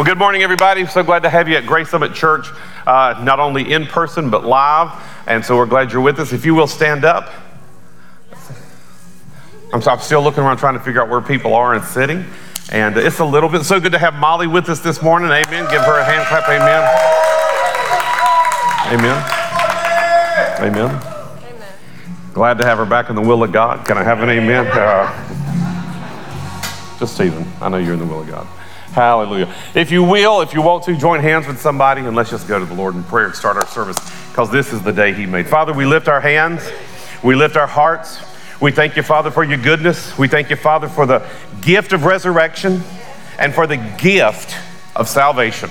Well, good morning, everybody. So glad to have you at Grace Summit Church, uh, not only in person, but live. And so we're glad you're with us. If you will stand up. I'm, I'm still looking around trying to figure out where people are and sitting. And it's a little bit so good to have Molly with us this morning. Amen. Give her a hand clap. Amen. Amen. Amen. Glad to have her back in the will of God. Can I have an amen? Uh, just Stephen. I know you're in the will of God. Hallelujah. If you will, if you want to, join hands with somebody and let's just go to the Lord in prayer and start our service because this is the day He made. Father, we lift our hands, we lift our hearts. We thank you, Father, for your goodness. We thank you, Father, for the gift of resurrection and for the gift of salvation.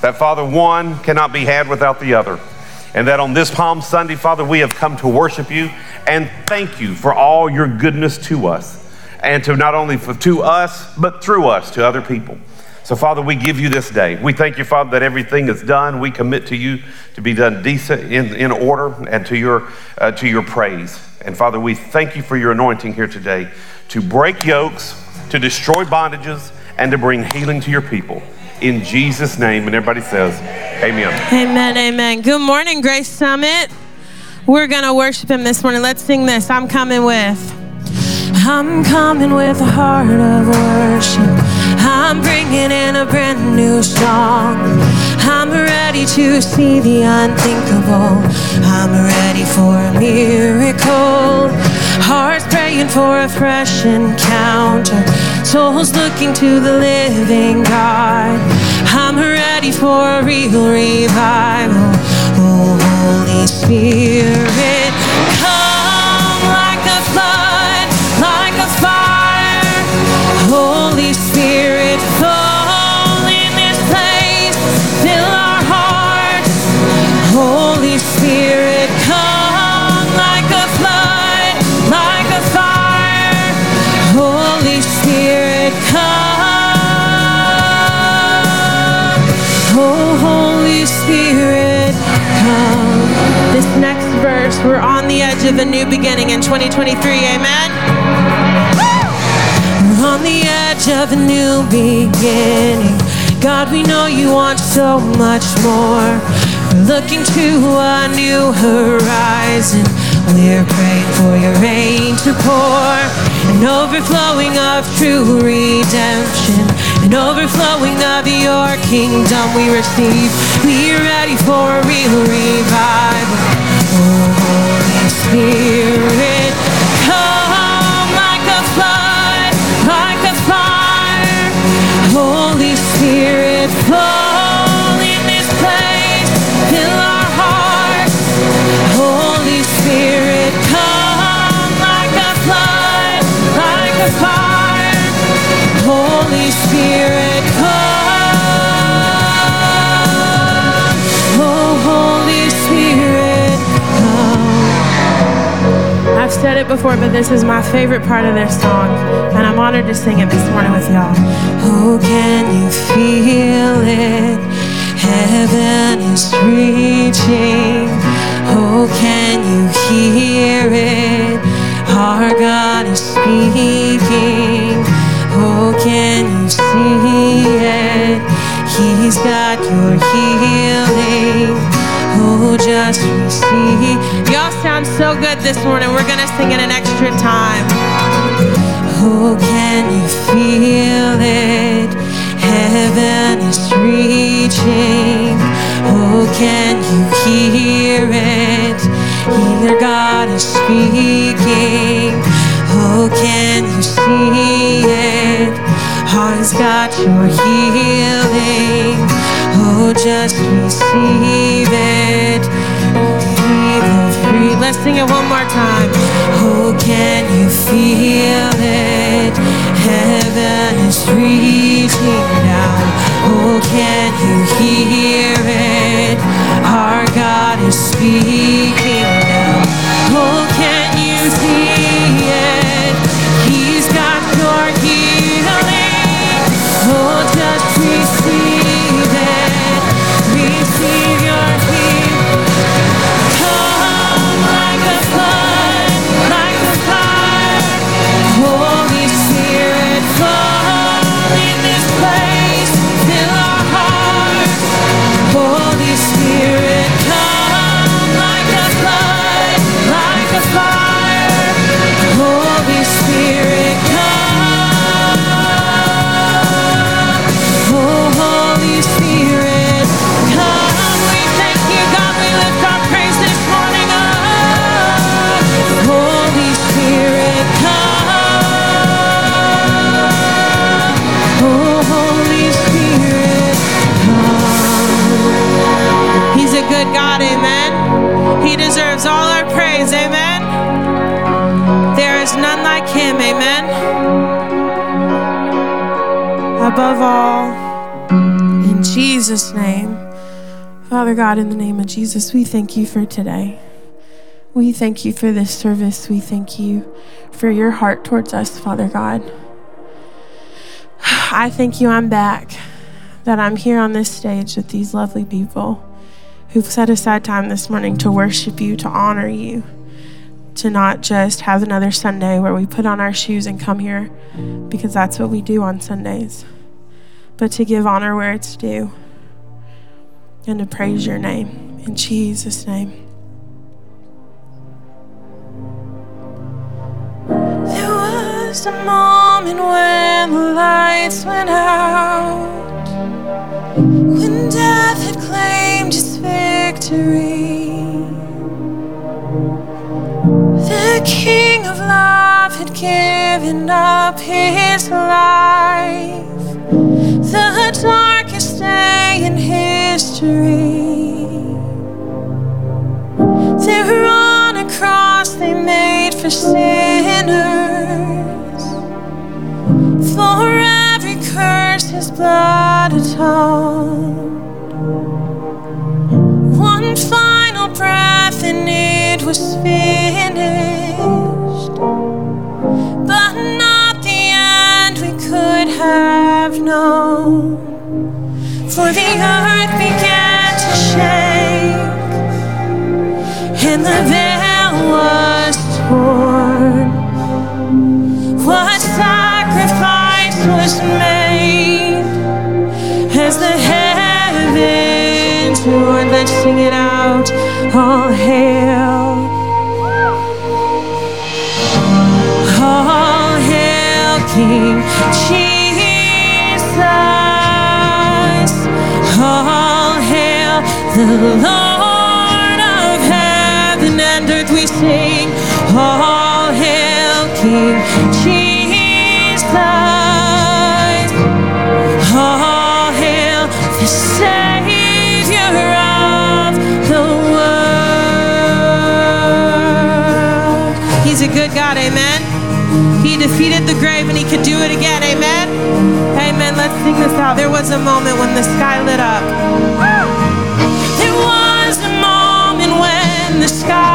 That, Father, one cannot be had without the other. And that on this Palm Sunday, Father, we have come to worship you and thank you for all your goodness to us and to not only to us, but through us to other people. So, Father, we give you this day. We thank you, Father, that everything is done. We commit to you to be done decent, in, in order, and to your, uh, to your praise. And, Father, we thank you for your anointing here today to break yokes, to destroy bondages, and to bring healing to your people. In Jesus' name. And everybody says, Amen. Amen. Amen. Good morning, Grace Summit. We're going to worship him this morning. Let's sing this. I'm coming with. I'm coming with a heart of worship. I'm bringing in a brand new song. I'm ready to see the unthinkable. I'm ready for a miracle. Hearts praying for a fresh encounter. Souls looking to the living God. I'm ready for a real revival. Oh, Holy Spirit, This next verse, we're on the edge of a new beginning in 2023. Amen. We're on the edge of a new beginning. God, we know you want so much more. We're looking to a new horizon. We're praying for your rain to pour. An overflowing of true redemption. An overflowing of your kingdom we receive. We're ready for a real revival. Oh, Holy Spirit, come like a flood, like a fire. Holy Spirit, fall in this place. Fill our hearts. Holy Spirit, come like a flood, like a fire. Oh, said it before, but this is my favorite part of their song, and I'm honored to sing it this morning with y'all. Oh, can you feel it? Heaven is reaching. Oh, can you hear it? Our God is speaking. Oh, can you see it? He's got your healing. Oh, just receive. Y'all sound so good this morning. We're going to sing it an extra time. Oh, can you feel it? Heaven is reaching. Oh, can you hear it? Here God is speaking. Oh, can you see it? Heart's got your healing. Oh, just receive it. Receive the free. Let's sing it one more time. Oh, can you feel it? Heaven is reaching down. Oh, can you hear it? Our God is speaking now. Oh, can you see it? Holy Above all, in Jesus' name, Father God, in the name of Jesus, we thank you for today. We thank you for this service. We thank you for your heart towards us, Father God. I thank you I'm back, that I'm here on this stage with these lovely people who've set aside time this morning to worship you, to honor you, to not just have another Sunday where we put on our shoes and come here because that's what we do on Sundays, but to give honor where it's due and to praise your name. In Jesus' name. There was a moment when the lights went out, when death had claimed its victory. The King of Love had given up his life, the darkest day in history. There on a cross they made for sinners. For every curse his blood atoned. One final breath and it was finished. Have known. For the earth began to shake and the veil was torn. What sacrifice was made as the heavens roared? Let's sing it out. All hail. King Jesus. The Lord of heaven and earth. We sing. All hail King Jesus. All hail the Savior of the world. He's a good God, amen. He defeated the grave and he could do it again, amen. Amen. Let's sing this out. There was a moment when the sky lit up. There the sky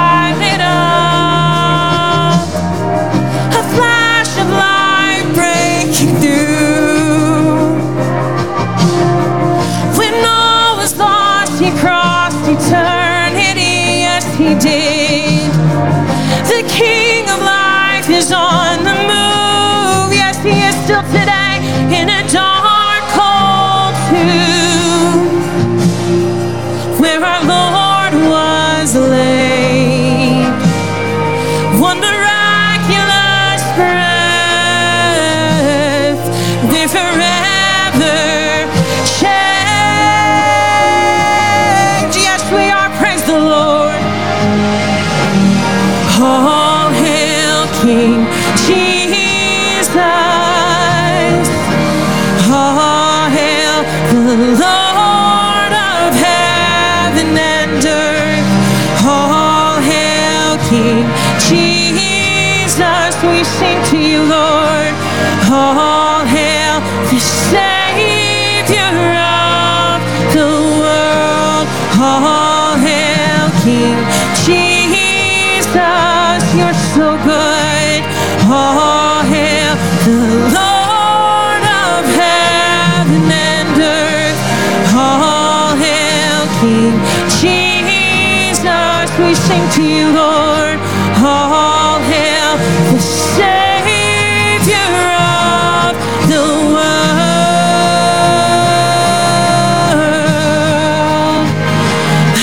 sing to you, Lord. All hail the Savior of the world.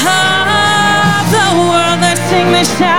Of the world, let's sing this out.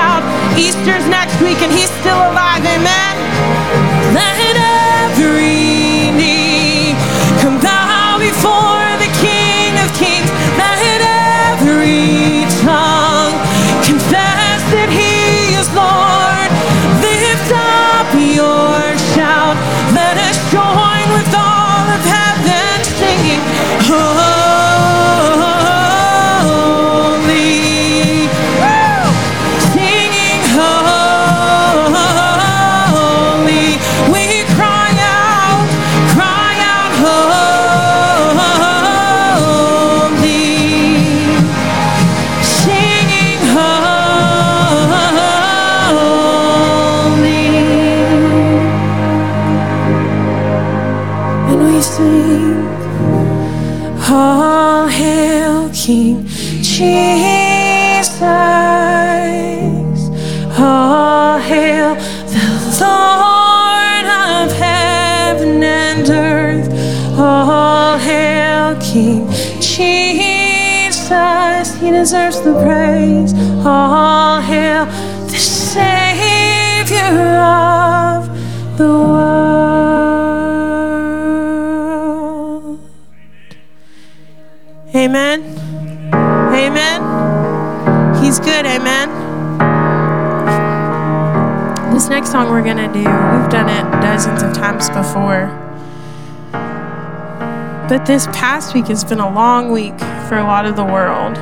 the Savior of the world. Amen. Amen. He's good. Amen. This next song we're going to do, we've done it dozens of times before. But this past week has been a long week for a lot of the world.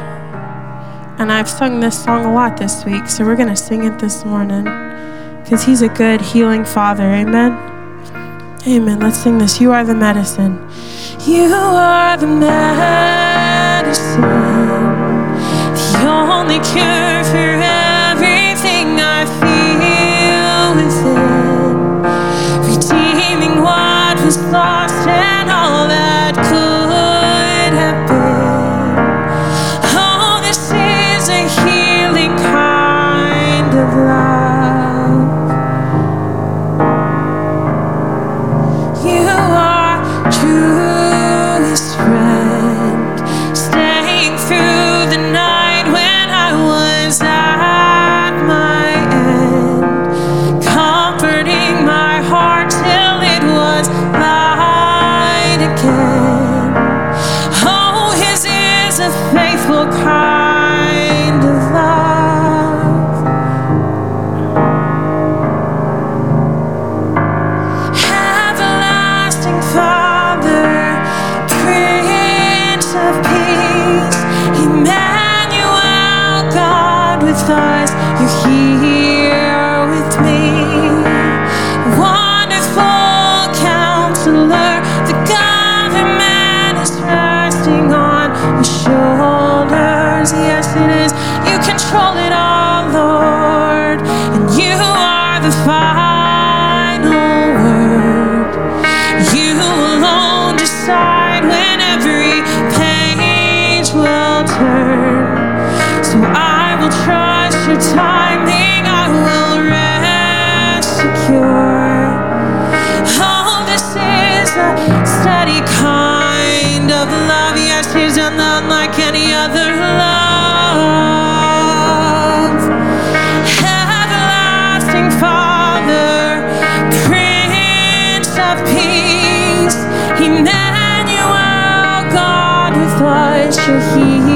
And I've sung this song a lot this week, so we're going to sing it this morning because He's a good, healing Father. Amen. Amen. Let's sing this. You are the medicine. You are the medicine, the only cure for everything. should he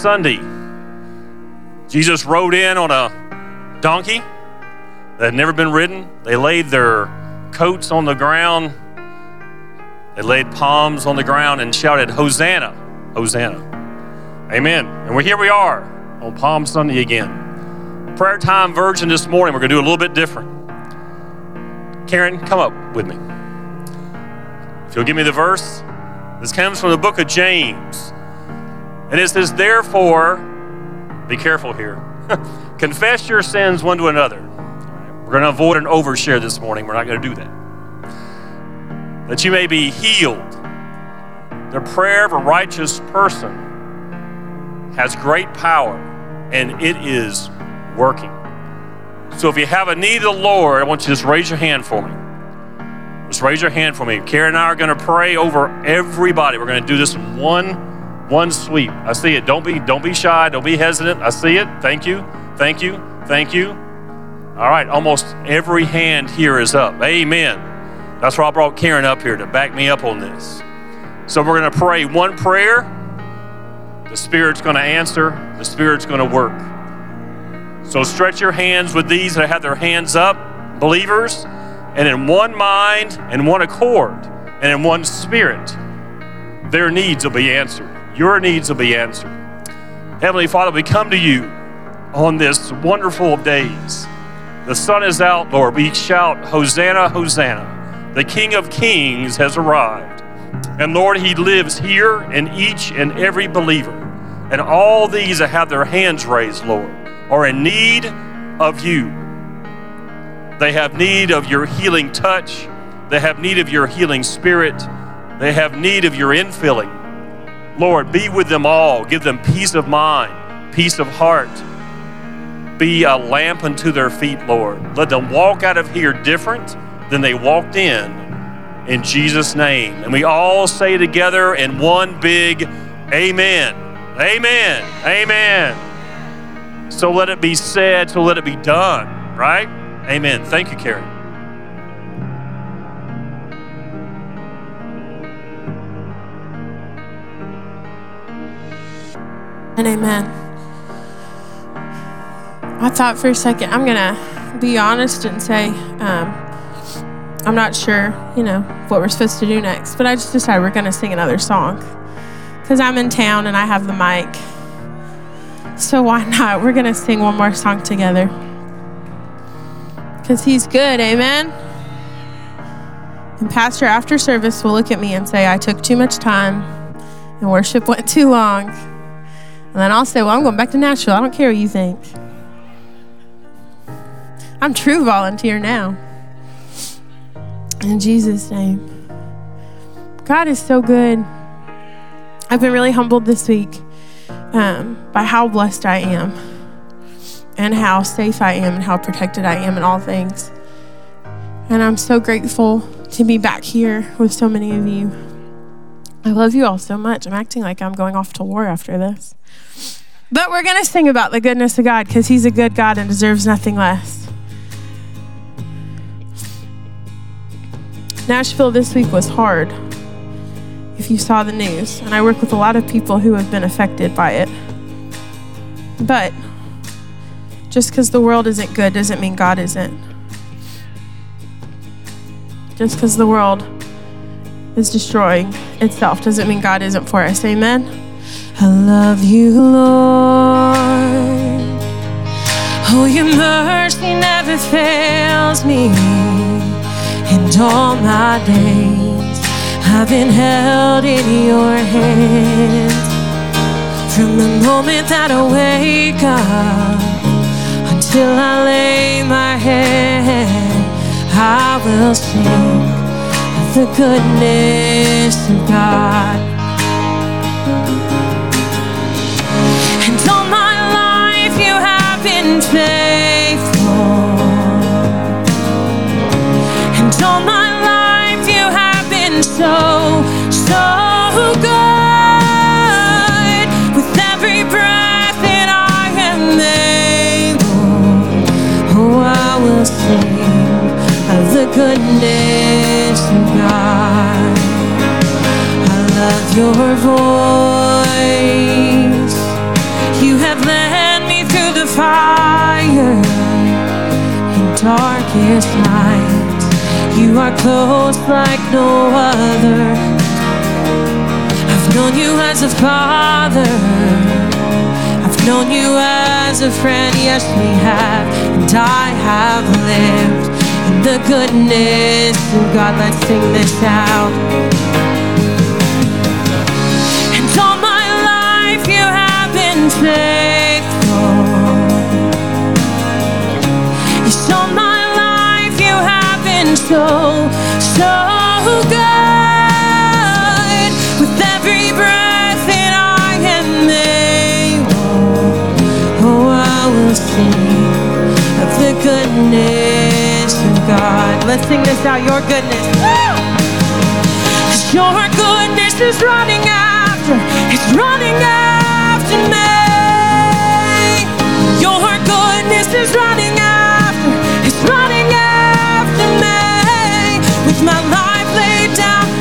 Sunday. Jesus rode in on a donkey that had never been ridden. They laid their coats on the ground. They laid palms on the ground and shouted, Hosanna, Hosanna. Amen. And we're here we are on Palm Sunday again. Prayer time virgin this morning. We're going to do a little bit different. Karen, come up with me. If you'll give me the verse, this comes from the book of James. And it says, Therefore, be careful here. Confess your sins one to another. We're going to avoid an overshare this morning. We're not going to do that. That you may be healed. The prayer of a righteous person has great power and it is working. So if you have a need of the Lord, I want you to just raise your hand for me. Just raise your hand for me. Karen and I are going to pray over everybody. We're going to do this in one one sweep. I see it. Don't be don't be shy. Don't be hesitant. I see it. Thank you. Thank you. Thank you. All right. Almost every hand here is up. Amen. That's why I brought Karen up here to back me up on this. So we're going to pray one prayer. The Spirit's going to answer. The Spirit's going to work. So stretch your hands with these that have their hands up, believers, and in one mind and one accord and in one spirit, their needs will be answered. Your needs will be answered. Heavenly Father, we come to you on this wonderful of days. The sun is out, Lord. We shout, Hosanna, Hosanna. The King of Kings has arrived. And Lord, He lives here in each and every believer. And all these that have their hands raised, Lord, are in need of you. They have need of your healing touch. They have need of your healing spirit. They have need of your infilling. Lord, be with them all. Give them peace of mind, peace of heart. Be a lamp unto their feet, Lord. Let them walk out of here different than they walked in, in Jesus' name. And we all say together in one big Amen. Amen. Amen. So let it be said, so let it be done, right? Amen. Thank you, Carrie. And amen. I thought for a second, I'm going to be honest and say, um, I'm not sure, you know, what we're supposed to do next, but I just decided we're going to sing another song because I'm in town and I have the mic. So why not? We're going to sing one more song together because he's good, amen? And Pastor, after service, will look at me and say, I took too much time and worship went too long. And then I'll say, Well, I'm going back to Nashville. I don't care what you think. I'm true volunteer now. In Jesus' name. God is so good. I've been really humbled this week um, by how blessed I am and how safe I am and how protected I am in all things. And I'm so grateful to be back here with so many of you. I love you all so much. I'm acting like I'm going off to war after this. But we're going to sing about the goodness of God because He's a good God and deserves nothing less. Nashville this week was hard, if you saw the news. And I work with a lot of people who have been affected by it. But just because the world isn't good doesn't mean God isn't. Just because the world is destroying itself doesn't mean God isn't for us. Amen. I love you, Lord. Oh, your mercy never fails me. And all my days I've been held in your hands. From the moment that I wake up until I lay my head, I will sing of the goodness of God. Goodness of God. I love your voice. Darkest night. You are close like no other. I've known you as a father. I've known you as a friend. Yes, we have. And I have lived in the goodness of God. Let's sing this out. And all my life you have been faithful. So, so good. With every breath that I am able, oh, I will sing of the goodness of God. Let's sing this out. Your goodness. 'Cause your goodness is running after, it's running after me. Your goodness is running after,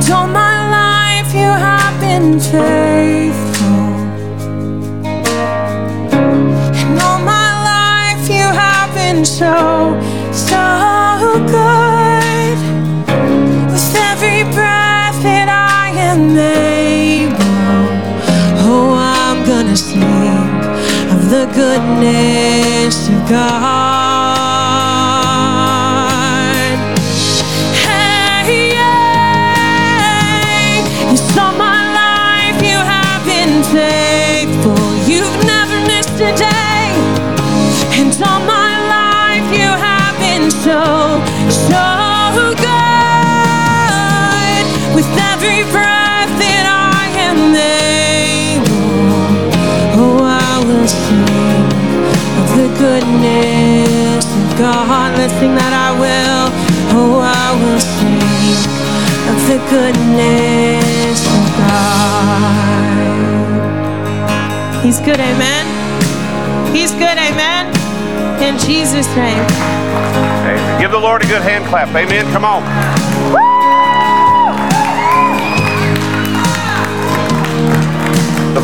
And all my life you have been faithful. And all my life you have been so, so good. With every breath that I am able, oh, I'm gonna sing of the goodness of God. God. Let's sing that I will. Oh, I will sing of the goodness of God. He's good, amen. He's good, amen. In Jesus' name. Amen. Give the Lord a good hand clap. Amen. Come on. The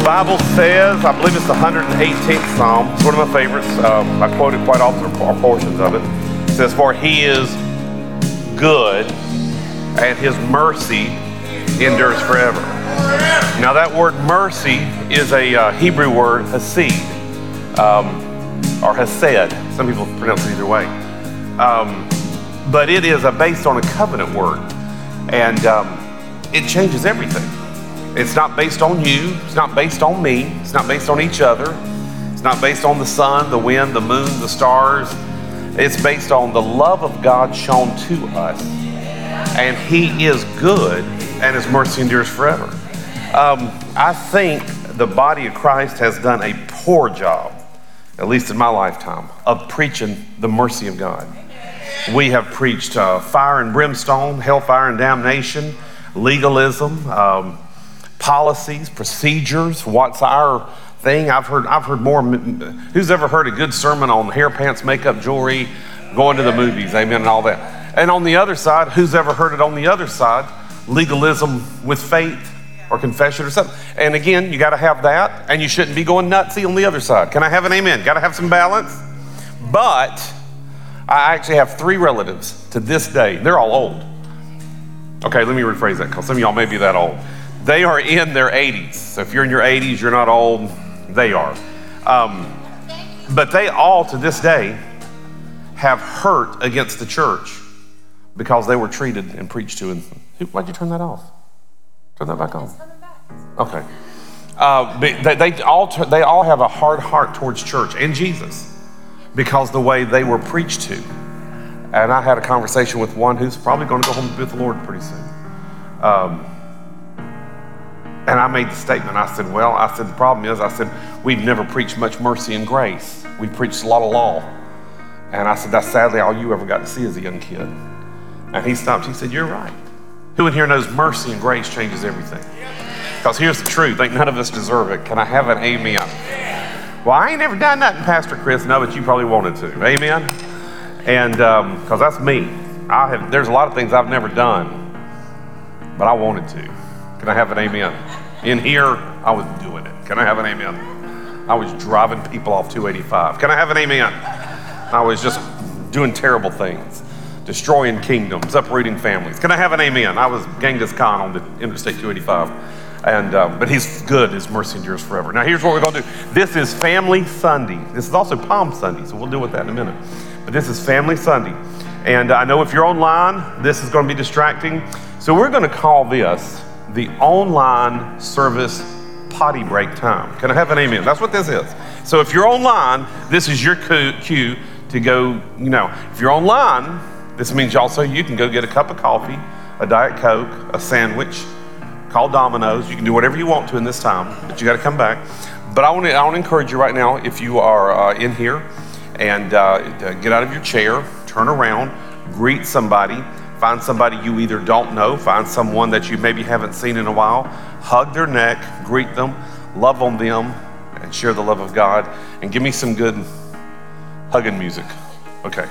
Bible says, I believe it's the 118th Psalm. It's one of my favorites. Um, I quote it quite often, or portions of it. It says, For he is good, and his mercy endures forever. Now, that word mercy is a uh, Hebrew word, hasid, um, or hesed. Some people pronounce it either way. Um, but it is a, based on a covenant word, and um, it changes everything. It's not based on you, it's not based on me, it's not based on each other, it's not based on the sun, the wind, the moon, the stars. It's based on the love of God shown to us. And He is good, and His mercy endures forever. Um, I think the body of Christ has done a poor job, at least in my lifetime, of preaching the mercy of God. We have preached uh, fire and brimstone, hellfire and damnation, legalism, um, policies, procedures. What's our thing? I've heard. I've heard more. Who's ever heard a good sermon on hair, pants, makeup, jewelry, going to the movies, amen, and all that? And on the other side, who's ever heard it on the other side? Legalism with faith or confession or something. And again, you got to have that, and you shouldn't be going nutsy on the other side. Can I have an amen? Got to have some balance. But I actually have three relatives to this day. They're all old. Okay, let me rephrase that because some of y'all may be that old. They are in their 80s. So if you're in your 80s, you're not old, they are. Um, but they all, to this day, have hurt against the church because they were treated and preached to. And why'd you turn that off? Turn that back on. Okay. Uh, they, they, all, they all have a hard heart towards church and Jesus because the way they were preached to. And I had a conversation with one who's probably going to go home with the Lord pretty soon. Um, and I made the statement. I said, Well, I said, the problem is, I said, we've never preached much mercy and grace. We preached a lot of law. And I said, That's sadly all you ever got to see as a young kid. And he stopped. He said, You're right. Who in here knows mercy and grace changes everything? Because here's the truth. Ain't none of us deserve it. Can I have an amen? Well, I ain't never done nothing, Pastor Chris. No, but you probably wanted to. Amen? And because um, that's me. I have, there's a lot of things I've never done, but I wanted to. Can I have an amen? In here, I was doing it. Can I have an amen? I was driving people off 285. Can I have an amen? I was just doing terrible things, destroying kingdoms, uprooting families. Can I have an amen? I was Genghis Khan on the Interstate 285. And, um, but he's good, his mercy endures forever. Now, here's what we're going to do. This is Family Sunday. This is also Palm Sunday, so we'll deal with that in a minute. But this is Family Sunday. And I know if you're online, this is going to be distracting. So we're going to call this the online service potty break time. Can I have an amen? That's what this is. So if you're online, this is your cue to go, you know, if you're online, this means also you can go get a cup of coffee, a Diet Coke, a sandwich, call Domino's. You can do whatever you want to in this time, but you got to come back. But I want to I want to encourage you right now, if you are uh, in here, and uh, get out of your chair, turn around, greet somebody, find somebody you either don't know, find someone that you maybe haven't seen in a while, hug their neck, greet them, love on them, and share the love of God, and give me some good hugging music. Okay,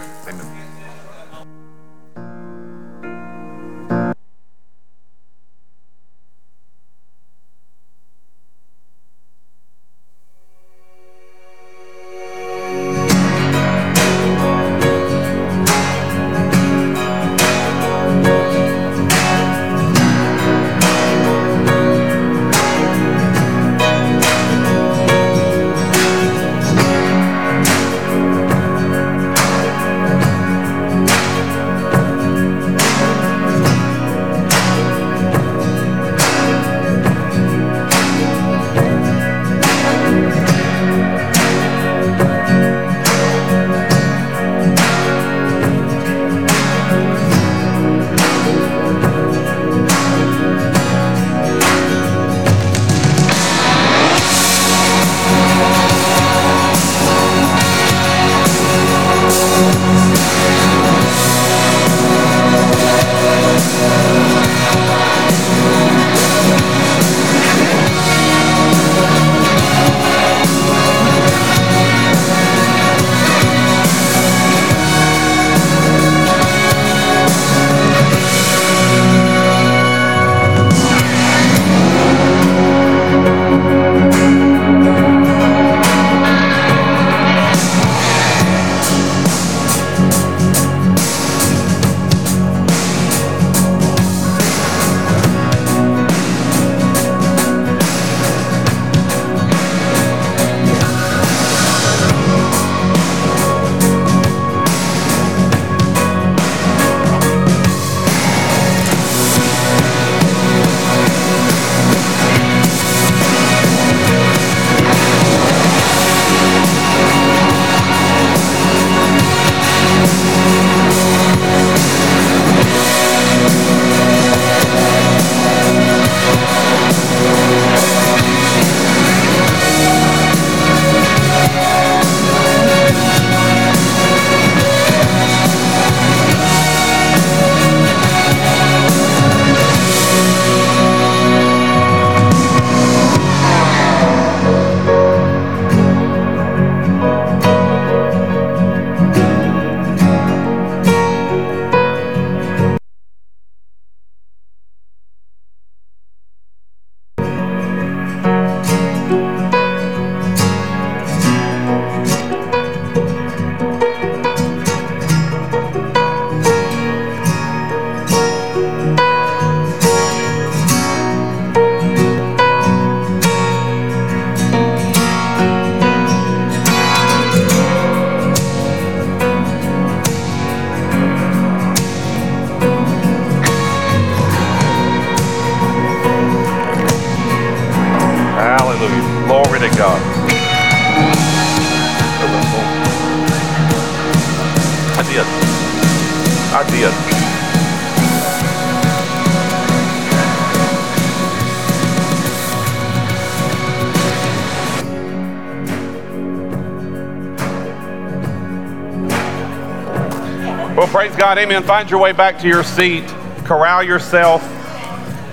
God. Amen. Find your way back to your seat. Corral yourself.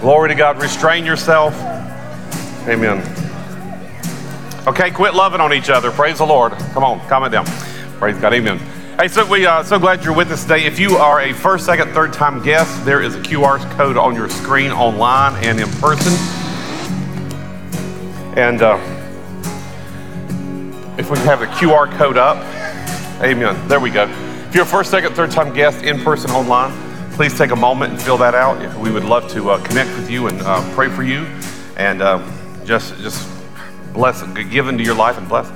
Glory to God. Restrain yourself. Amen. Okay, quit loving on each other. Praise the Lord. Come on, calm it down. Praise God. Amen. Hey, so we uh, so glad you're with us today. If you are a first, second, third time guest, there is a QR code on your screen, online and in person. And uh, if we have the QR code up, Amen. There we go. If you're a first, second, third time guest in person, online, please take a moment and fill that out. We would love to uh, connect with you and uh, pray for you, and uh, just just bless, give into your life and bless.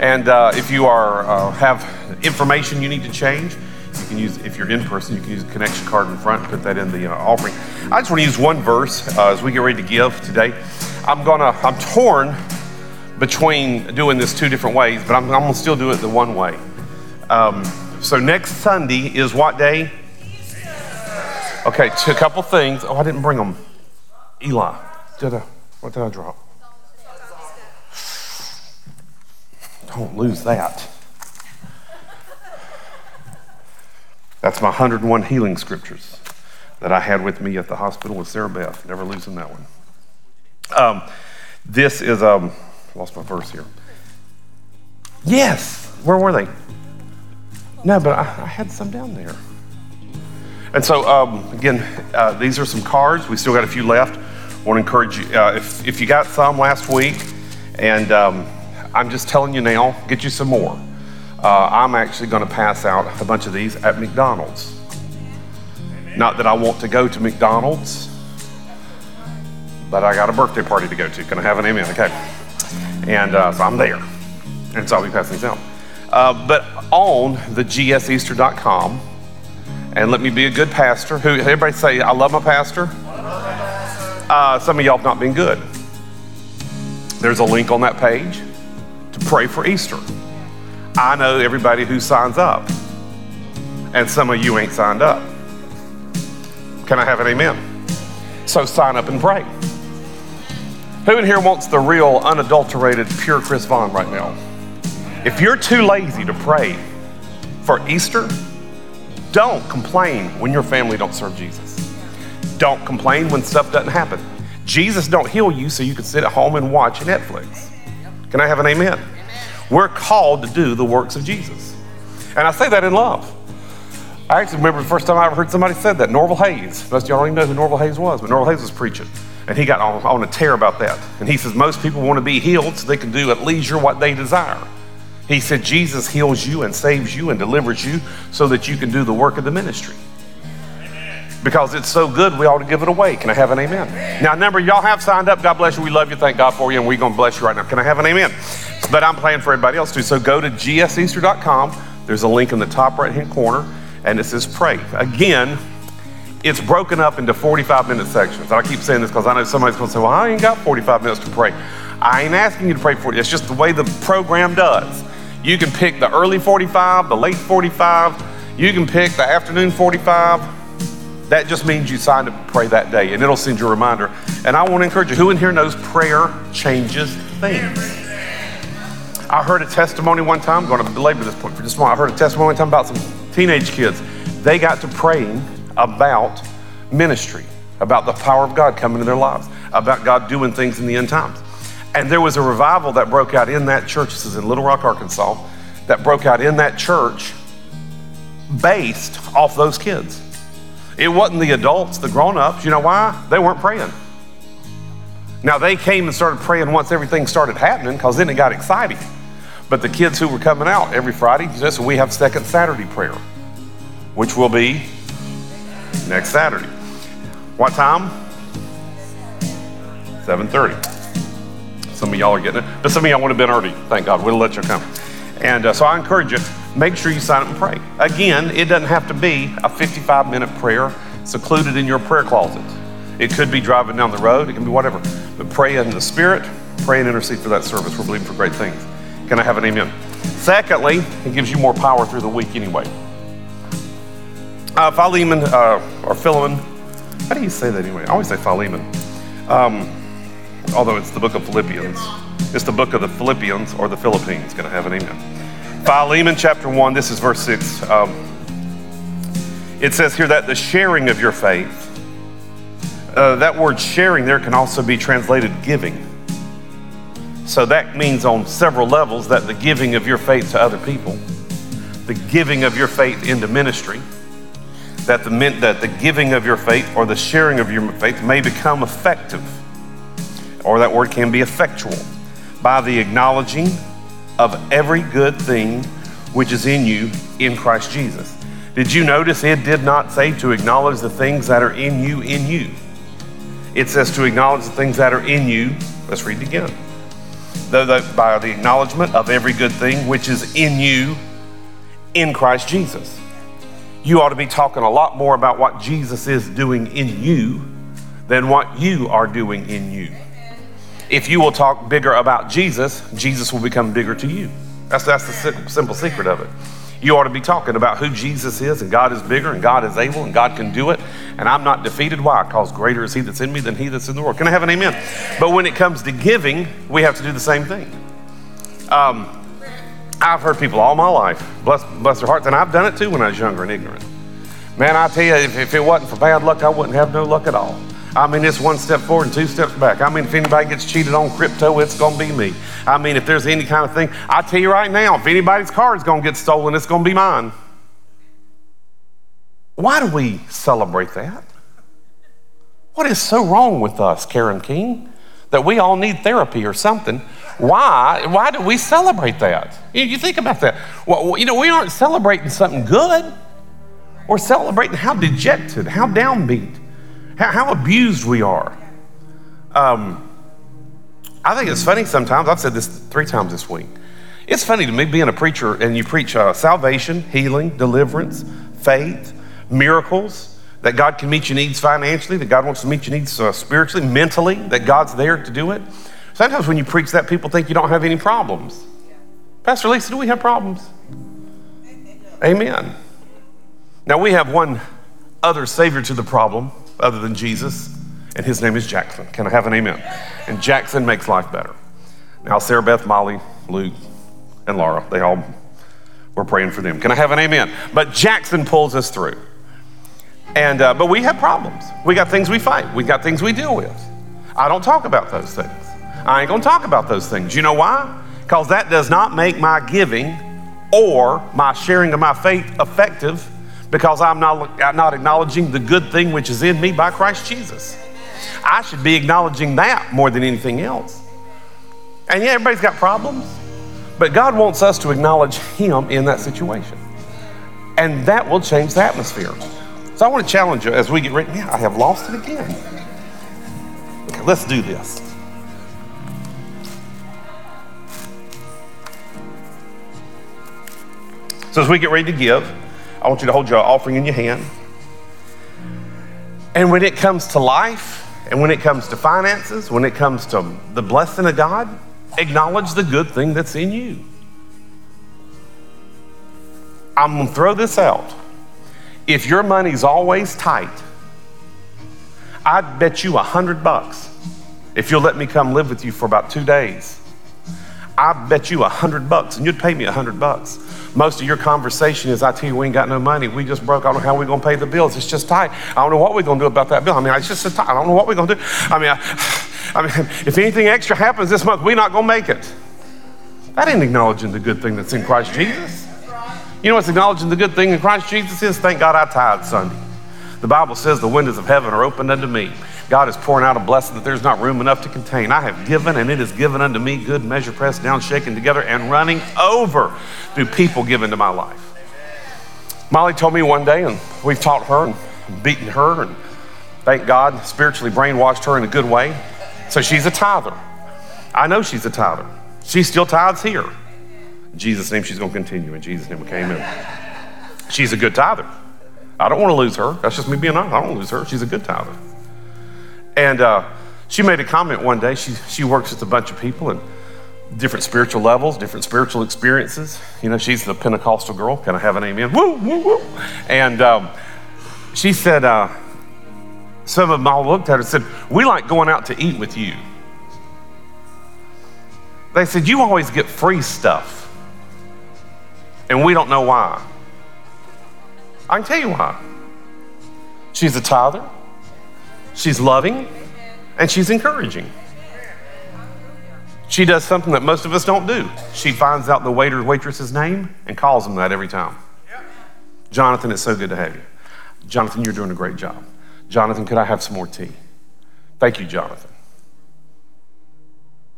And uh, if you are uh, have information you need to change, you can use if you're in person, you can use a connection card in front and put that in the uh, offering. I just want to use one verse as we get ready to give today. I'm gonna I'm torn between doing this two different ways, but I'm, I'm gonna still do it the one way. Um, so next Sunday is what day? Okay, a couple things. Oh, I didn't bring them. Eli, did I? What did I drop? Don't lose that. That's my 101 healing scriptures that I had with me at the hospital with Sarah Beth. Never losing that one. Um, this is um, lost my verse here. Yes, where were they? No, but I, I had some down there. And so, um, again, uh, these are some cards. We still got a few left. I want to encourage you, uh, if, if you got some last week, and um, I'm just telling you now, get you some more. Uh, I'm actually going to pass out a bunch of these at McDonald's. Not that I want to go to McDonald's, but I got a birthday party to go to. Can I have an amen? Okay. And uh, so I'm there. And so I'll be passing these out. Uh, but on the gsceaster.com, and let me be a good pastor. Who everybody say, I love my pastor? Uh, some of y'all have not been good. There's a link on that page to pray for Easter. I know everybody who signs up, and some of you ain't signed up. Can I have an amen? So sign up and pray. Who in here wants the real, unadulterated, pure Chris Vaughn right now? If you're too lazy to pray for Easter, don't complain when your family don't serve Jesus. Don't complain when stuff doesn't happen. Jesus don't heal you so you can sit at home and watch Netflix. Can I have an amen? amen? We're called to do the works of Jesus. And I say that in love. I actually remember the first time I ever heard somebody said that, Norval Hayes. Most of y'all don't even know who Norval Hayes was, but Norval Hayes was preaching. And he got on, on a tear about that. And he says most people want to be healed so they can do at leisure what they desire. He said, Jesus heals you and saves you and delivers you so that you can do the work of the ministry. Because it's so good, we ought to give it away. Can I have an amen? Now, number y'all have signed up. God bless you. We love you. Thank God for you. And we're going to bless you right now. Can I have an amen? But I'm praying for everybody else too. So go to gsceaster.com. There's a link in the top right hand corner, and it says pray. Again, it's broken up into 45 minute sections. And I keep saying this because I know somebody's going to say, well, I ain't got 45 minutes to pray. I ain't asking you to pray for it. It's just the way the program does. You can pick the early 45, the late 45. You can pick the afternoon 45. That just means you signed up to pray that day, and it'll send you a reminder. And I want to encourage you who in here knows prayer changes things? I heard a testimony one time, I'm going to belabor this point for just a moment. I heard a testimony one time about some teenage kids. They got to praying about ministry, about the power of God coming into their lives, about God doing things in the end times. And there was a revival that broke out in that church. This is in Little Rock, Arkansas, that broke out in that church based off those kids. It wasn't the adults, the grown ups. You know why? They weren't praying. Now, they came and started praying once everything started happening because then it got exciting. But the kids who were coming out every Friday, just we have second Saturday prayer, which will be next Saturday. What time? 7:30. Some of y'all are getting it, but some of y'all would have been early. Thank God. We'll let you come. And uh, so I encourage you, make sure you sign up and pray. Again, it doesn't have to be a 55 minute prayer secluded in your prayer closet. It could be driving down the road, it can be whatever. But pray in the Spirit, Pray and intercede for that service. We're believing for great things. Can I have an amen? Secondly, it gives you more power through the week anyway. Uh, Philemon, uh, or Philemon, how do you say that anyway? I always say Philemon. Um, although it's the book of Philippians. It's the book of the Philippians or the Philippines. Gonna have an amen? Philemon chapter 1, this is verse 6. Um, it says here that the sharing of your faith, uh, that word sharing there can also be translated giving. So that means on several levels that the giving of your faith to other people, the giving of your faith into ministry, that the, that the giving of your faith or the sharing of your faith may become effective, or that word can be effectual, by the acknowledging of every good thing which is in you in Christ Jesus. Did you notice it did not say to acknowledge the things that are in you in you? It says to acknowledge the things that are in you. Let's read it again. The, by the acknowledgement of every good thing which is in you in Christ Jesus. You ought to be talking a lot more about what Jesus is doing in you than what you are doing in you. If you will talk bigger about Jesus, Jesus will become bigger to you. That's, that's the simple secret of it. You ought to be talking about who Jesus is, and God is bigger, and God is able, and God can do it. And I'm not defeated. Why? Because greater is He that's in me than He that's in the world. Can I have an amen? But when it comes to giving, we have to do the same thing. Um, I've heard people all my life, bless, bless their hearts, and I've done it too when I was younger and ignorant. Man, I tell you, if, if it wasn't for bad luck, I wouldn't have no luck at all. I mean, it's one step forward and two steps back. I mean, if anybody gets cheated on crypto, it's going to be me. I mean, if there's any kind of thing, I tell you right now, if anybody's car is going to get stolen, it's going to be mine. Why do we celebrate that? What is so wrong with us, Karen King, that we all need therapy or something? Why? Why do we celebrate that? You, think about that. Well, you know, we aren't celebrating something good. We're celebrating how dejected, how downbeat, how, abused we are. Um, I think it's funny sometimes. I've said this three times this week. It's funny to me being a preacher and you preach uh, salvation, healing, deliverance, faith, miracles, that God can meet your needs financially, that God wants to meet your needs uh, spiritually, mentally, that God's there to do it. Sometimes when you preach that, people think you don't have any problems. Pastor Lisa, do we have problems? Amen. Now, we have one other Savior to the problem other than Jesus, and his name is Jackson. Can I have an amen? And Jackson makes life better. Now, Sarah Beth, Molly, Luke, and Laura, they all, we're praying for them. Can I have an amen? But Jackson pulls us through. And, uh, but we have problems. We got things we fight, we got things we deal with. I don't talk about those things. I ain't gonna talk about those things. You know why? Because that does not make my giving or my sharing of my faith effective because I'm not, not acknowledging the good thing which is in me by Christ Jesus. I should be acknowledging that more than anything else. And yeah, everybody's got problems, but God wants us to acknowledge Him in that situation. And that will change the atmosphere. So I want to challenge you as we get ready. Yeah, I have lost it again. Okay, let's do this. So as we get ready to give, I want you to hold your offering in your hand. And when it comes to life, and when it comes to finances, when it comes to the blessing of God, acknowledge the good thing that's in you. I'm going to throw this out. If your money's always tight, I'd bet you a hundred bucks if you'll let me come live with you for about two days I bet you a hundred bucks, and you'd pay me a hundred bucks. Most of your conversation is, I tell you, we ain't got no money. We just broke. I don't know how we're going to pay the bills. It's just tight. I don't know what we're going to do about that bill. I mean, it's just tight. I don't know what we're going to do. I mean, I, I mean, if anything extra happens this month, we're not going to make it. That ain't acknowledging the good thing that's in Christ Jesus. You know what's acknowledging the good thing in Christ Jesus is? Thank God I tithe Sunday. The Bible says the windows of heaven are opened unto me. God is pouring out a blessing that there's not room enough to contain. I have given, and it is given unto me good measure, pressed down, shaken together, and running over through people given to my life. Molly told me one day, and we've taught her and beaten her, and thank God, spiritually brainwashed her in a good way. So she's a tither. I know she's a tither. She still tithes here. In Jesus' name, she's going to continue. In Jesus' name, okay, amen. She's a good tither. I don't want to lose her. That's just me being honest. I don't lose her. She's a good tither. And uh, She made a comment one day. She, she works with a bunch of people and different spiritual levels, different spiritual experiences. You know, she's the Pentecostal girl. Can I have an amen? Woo, woo, woo. And um, she said, uh, some of them all looked at her and said, We like going out to eat with you. They said, You always get free stuff, and we don't know why. I can tell you why. She's a tither, she's loving, and she's encouraging. She does something that most of us don't do. She finds out the waiter waitress's name and calls them that every time. Jonathan, it's so good to have you. Jonathan, you're doing a great job. Jonathan, could I have some more tea? Thank you, Jonathan.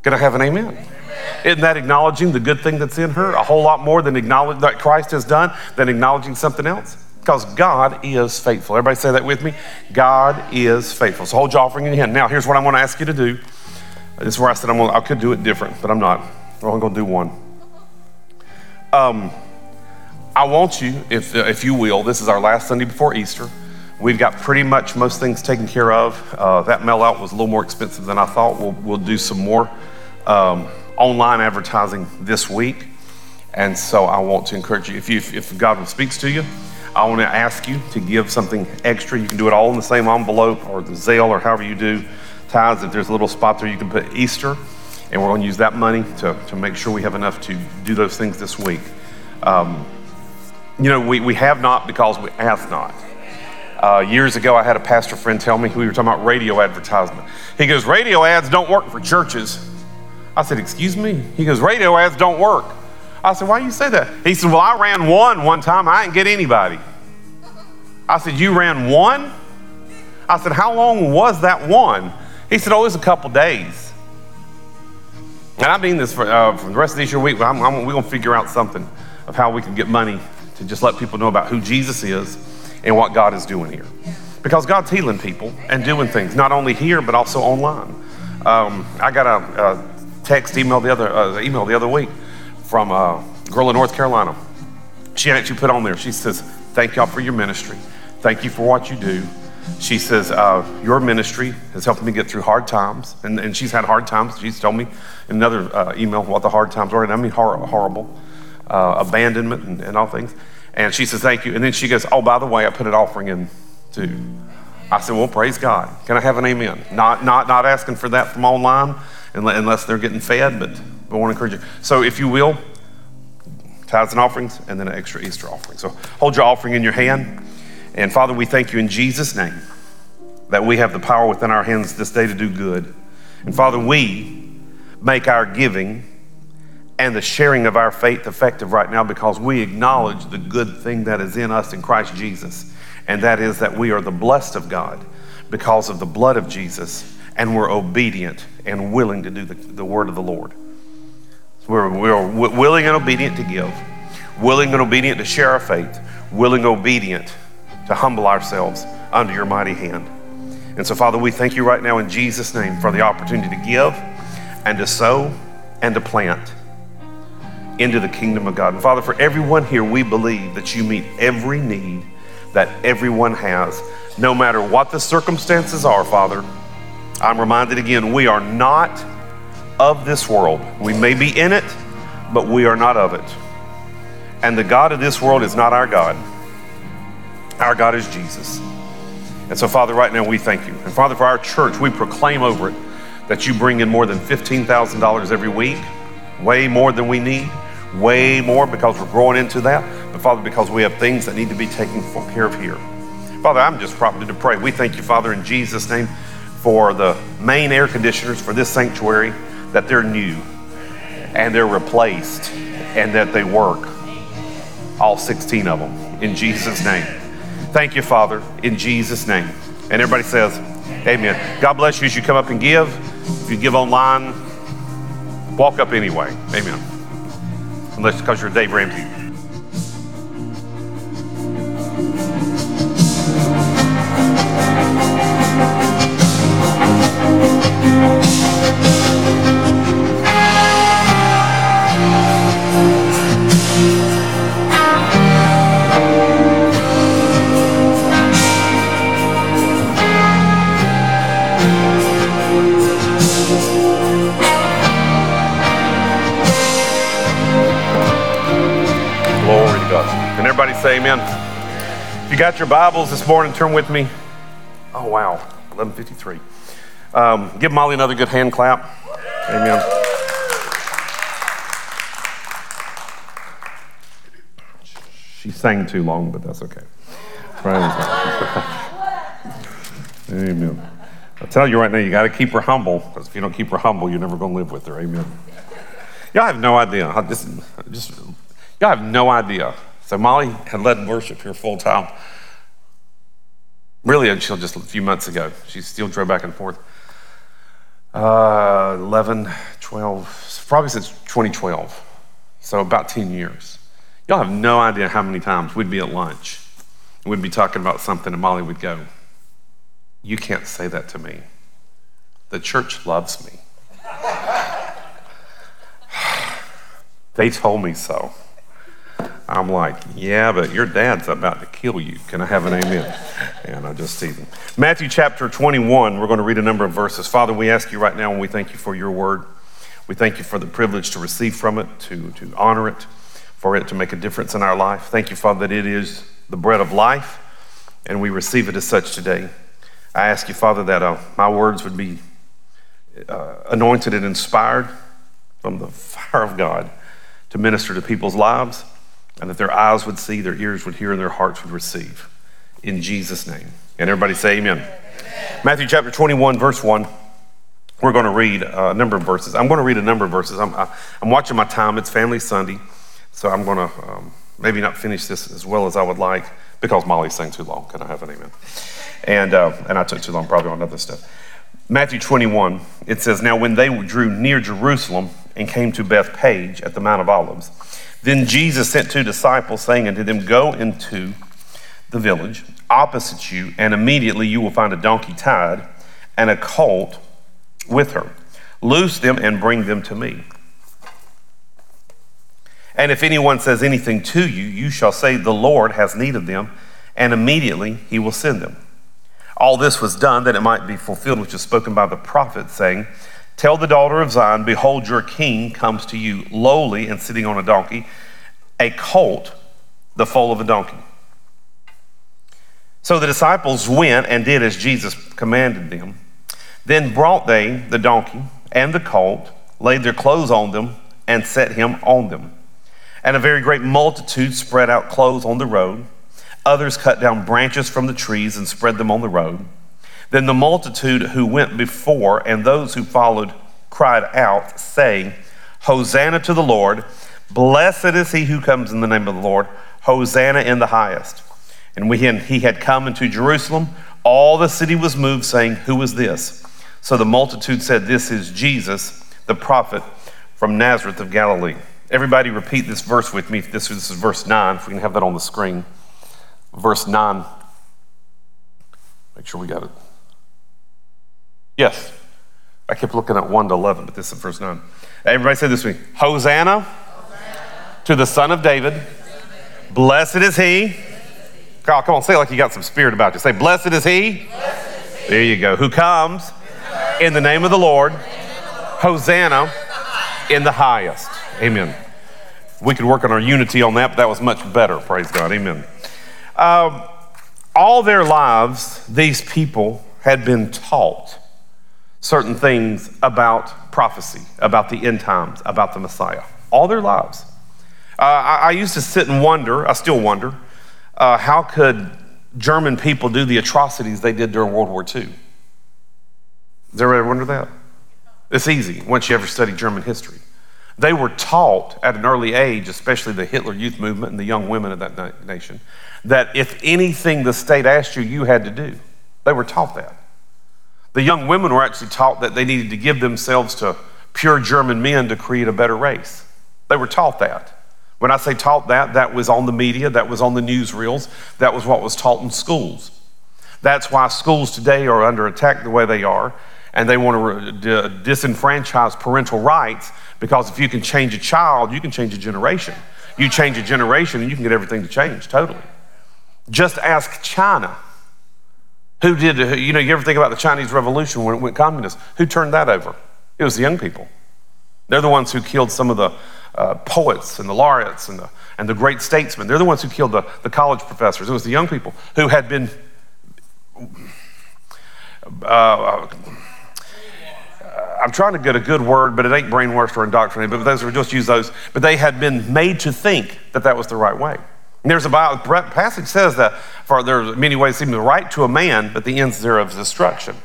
Could I have an amen? amen? Isn't that acknowledging the good thing that's in her a whole lot more than acknowledge that Christ has done than acknowledging something else? Because God is faithful. Everybody say that with me. God is faithful. So hold your offering in your hand. Now, here's what I'm going to ask you to do. This is where I said I'm gonna, I could do it different, but I'm not. I'm only going to do one. Um, I want you, if, if you will, this is our last Sunday before Easter. We've got pretty much most things taken care of. Uh, that mail out was a little more expensive than I thought. We'll, we'll do some more um, online advertising this week. And so I want to encourage you, if, you, if God speaks to you, I want to ask you to give something extra. You can do it all in the same envelope or the Zelle or however you do tithes. If there's a little spot there, you can put Easter. And we're going to use that money to, to make sure we have enough to do those things this week. Um, you know, we, we have not because we ask not. Uh, years ago, I had a pastor friend tell me, we were talking about radio advertisement. He goes, Radio ads don't work for churches. I said, Excuse me? He goes, Radio ads don't work. I said, Why you say that? He said, Well, I ran one one time. I didn't get anybody. I said, You ran one? I said, How long was that one? He said, Oh, it was a couple days. And I mean this for, uh, for the rest of this year week. I'm, I'm, we're going to figure out something of how we can get money to just let people know about who Jesus is and what God is doing here. Because God's healing people and doing things, not only here, but also online. Um, I got a, a, text email the other uh, email the other week from a girl in North Carolina. She had actually put on there, she says, Thank y'all for your ministry. Thank you for what you do. She says, uh, Your ministry has helped me get through hard times. And, and she's had hard times. She's told me in another uh, email what the hard times were. And I mean, hor- horrible uh, abandonment and, and all things. And she says, Thank you. And then she goes, Oh, by the way, I put an offering in too. I said, Well, praise God. Can I have an amen? Not, not, not asking for that from online unless they're getting fed, but, but I want to encourage you. So, if you will, tithes and offerings, and then an extra Easter offering. So, hold your offering in your hand. And Father, we thank you in Jesus' name that we have the power within our hands this day to do good. And Father, we make our giving and the sharing of our faith effective right now because we acknowledge the good thing that is in us in Christ Jesus. And that is that we are the blessed of God because of the blood of Jesus, and we're obedient and willing to do the, the word of the Lord. We're, we're willing and obedient to give, willing and obedient to share our faith, willing and obedient to humble ourselves under your mighty hand. And so, Father, we thank you right now in Jesus' name for the opportunity to give and to sow and to plant into the kingdom of God. And Father, for everyone here, we believe that you meet every need that everyone has, no matter what the circumstances are, Father. I'm reminded again, we are not of this world. We may be in it, but we are not of it. And the God of this world is not our God. Our God is Jesus. And so, Father, right now we thank you. And Father, for our church, we proclaim over it that you bring in more than $15,000 every week, way more than we need, way more because we're growing into that. But Father, because we have things that need to be taken care of here. Father, I'm just prompted to pray. We thank you, Father, in Jesus' name, for the main air conditioners for this sanctuary, that they're new and they're replaced and that they work. All 16 of them, in Jesus' name. Thank you, Father, in Jesus' name. And everybody says, Amen. God bless you as you come up and give. If you give online, walk up anyway. Amen. Unless because you're Dave Ramsey. Everybody say amen? If you got your Bibles this morning, turn with me. Oh, wow, 1153. Um, give Molly another good hand clap. Amen. She sang too long, but that's okay. Amen. I tell you right now, you got to keep her humble, because if you don't keep her humble, you're never going to live with her. Amen. Y'all have no idea. Just, just, y'all have no idea. So Molly had led worship here full time. Really, until just a few months ago. She still drove back and forth. Uh, 11, 12, probably since 2012. So about 10 years. Y'all have no idea how many times we'd be at lunch. and We'd be talking about something, and Molly would go, You can't say that to me. The church loves me. they told me so. I'm like, yeah, but your dad's about to kill you. Can I have an amen? And I just see them. Matthew chapter 21, we're going to read a number of verses. Father, we ask you right now, and we thank you for your word. We thank you for the privilege to receive from it, to, to honor it, for it to make a difference in our life. Thank you, Father, that it is the bread of life, and we receive it as such today. I ask you, Father, that uh, my words would be uh, anointed and inspired from the fire of God to minister to people's lives, and that their eyes would see, their ears would hear, and their hearts would receive. In Jesus' name. And everybody say amen. amen. Matthew chapter 21, verse 1. We're going to read a number of verses. I'm going to read a number of verses. I'm, I'm watching my time. It's Family Sunday. So I'm going to um, maybe not finish this as well as I would like because Molly sang too long. Can I have an amen? And, uh, and I took too long probably on other stuff. Matthew 21, it says, Now when they drew near Jerusalem and came to Bethphage at the Mount of Olives, then Jesus sent two disciples, saying unto them, Go into the village opposite you, and immediately you will find a donkey tied and a colt with her. Loose them and bring them to me. And if anyone says anything to you, you shall say, The Lord has need of them, and immediately he will send them. All this was done that it might be fulfilled, which is spoken by the prophet, saying, Tell the daughter of Zion, Behold, your king comes to you lowly and sitting on a donkey, a colt, the foal of a donkey. So the disciples went and did as Jesus commanded them. Then brought they the donkey and the colt, laid their clothes on them, and set him on them. And a very great multitude spread out clothes on the road. Others cut down branches from the trees and spread them on the road. Then the multitude who went before and those who followed cried out, saying, Hosanna to the Lord! Blessed is he who comes in the name of the Lord! Hosanna in the highest. And when he had come into Jerusalem, all the city was moved, saying, Who is this? So the multitude said, This is Jesus, the prophet from Nazareth of Galilee. Everybody repeat this verse with me. This, this is verse 9, if we can have that on the screen. Verse 9. Make sure we got it. Yes. I kept looking at 1 to 11, but this is verse 9. Everybody say this with me Hosanna, to the Son of David. Blessed is he. God, come on, say like you got some spirit about you. Say, Blessed is he. Blessed is he. There you go. Who comes in the name of the Lord. Hosanna in the highest. Amen. We could work on our unity on that, but that was much better. Praise God. Amen. Um, all their lives, these people had been taught certain things about prophecy, about the end times, about the Messiah. All their lives. Uh, I, I, used to sit and wonder, I still wonder, uh, how could German people do the atrocities they did during World War II? Does everybody wonder that? It's easy once you ever study German history. They were taught at an early age, especially the Hitler Youth Movement and the young women of that na- nation, that if anything the state asked you, you had to do. They were taught that. The young women were actually taught that they needed to give themselves to pure German men to create a better race. They were taught that. When I say taught that, that was on the media, that was on the newsreels, that was what was taught in schools. That's why schools today are under attack the way they are and they want to disenfranchise parental rights because if you can change a child, you can change a generation. You change a generation and you can get everything to change totally. Just ask China. Who did, you know, you ever think about the Chinese Revolution when it went communist? Who turned that over? It was the young people. They're the ones who killed some of the uh, poets and the laureates and the, and the great statesmen. They're the ones who killed the, the college professors. It was the young people who had been. Uh, I'm trying to get a good word, but it ain't brainwashed or indoctrinated, but those are just use those. But they had been made to think that that was the right way. There's a Bible, passage says that for there's many ways seem right to a man, but the ends thereof is destruction.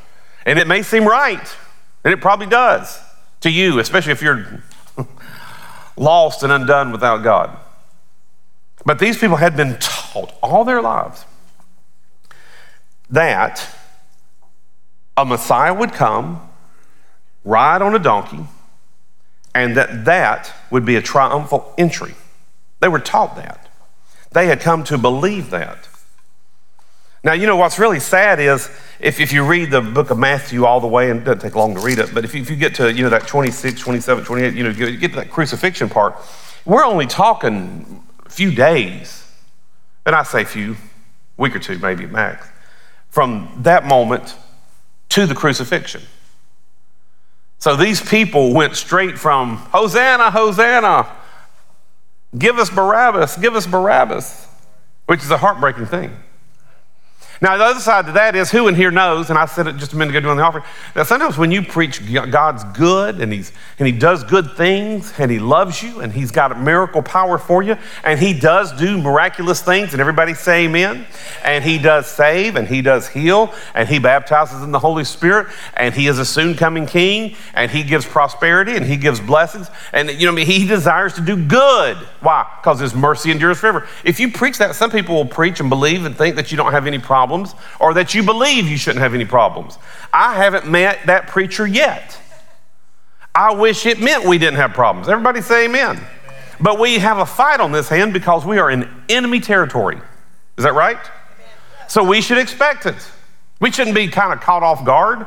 And it may seem right, and it probably does to you, especially if you're lost and undone without God. But these people had been taught all their lives that a Messiah would come ride on a donkey, and that that would be a triumphal entry. They were taught that. They had come to believe that. Now, you know what's really sad is if, if you read the book of Matthew all the way, and it doesn't take long to read it, but if you, if you get to, you know, that 26, 27, 28, you know, you get to that crucifixion part, we're only talking a few days, and I say few, week or two maybe max, from that moment to the crucifixion. So these people went straight from Hosanna, Hosanna, give us Barabbas, give us Barabbas, which is a heartbreaking thing. Now, the other side to that is who in here knows, and I said it just a minute ago during the offering, that sometimes when you preach God's good and, he's, and He does good things and He loves you and He's got a miracle power for you and He does do miraculous things, and everybody say amen, and He does save and He does heal and He baptizes in the Holy Spirit and He is a soon coming King and He gives prosperity and He gives blessings and you know I mean, He desires to do good. Why? Because His mercy endures forever. If you preach that, some people will preach and believe and think that you don't have any problem problems or that you believe you shouldn't have any problems. I haven't met that preacher yet. I wish it meant we didn't have problems. Everybody say amen. But we have a fight on this hand because we are in enemy territory. Is that right? So we should expect it. We shouldn't be kind of caught off guard.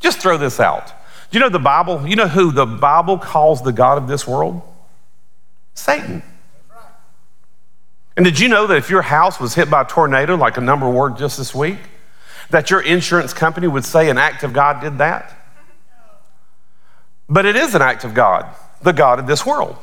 Just throw this out. Do you know the Bible? You know who the Bible calls the God of this world? Satan. And did you know that if your house was hit by a tornado, like a number word just this week, that your insurance company would say an act of God did that? But it is an act of God, the God of this world.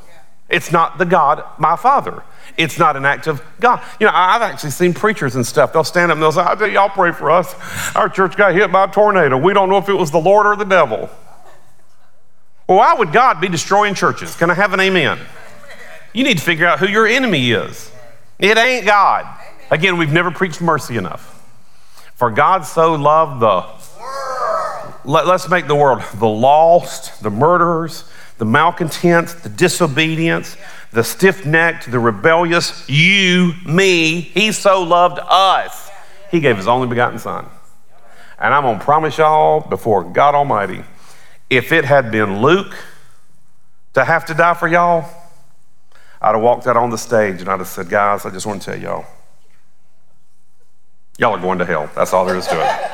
It's not the God, my Father. It's not an act of God. You know, I've actually seen preachers and stuff. They'll stand up and they'll say, y'all pray for us. Our church got hit by a tornado. We don't know if it was the Lord or the devil. Well, why would God be destroying churches? Can I have an amen? You need to figure out who your enemy is. It ain't God. Again, we've never preached mercy enough. For God so loved the Let, us make the world the lost, the murderers, the malcontents, the disobedience, the stiff necked, the rebellious, you, me. He so loved us. He gave his only begotten Son. And I'm going to promise y'all before God Almighty, if it had been Luke to have to die for y'all, I'd have walked out on the stage and I'd have said, guys, I just want to tell y'all, y'all are going to hell. That's all there is to it.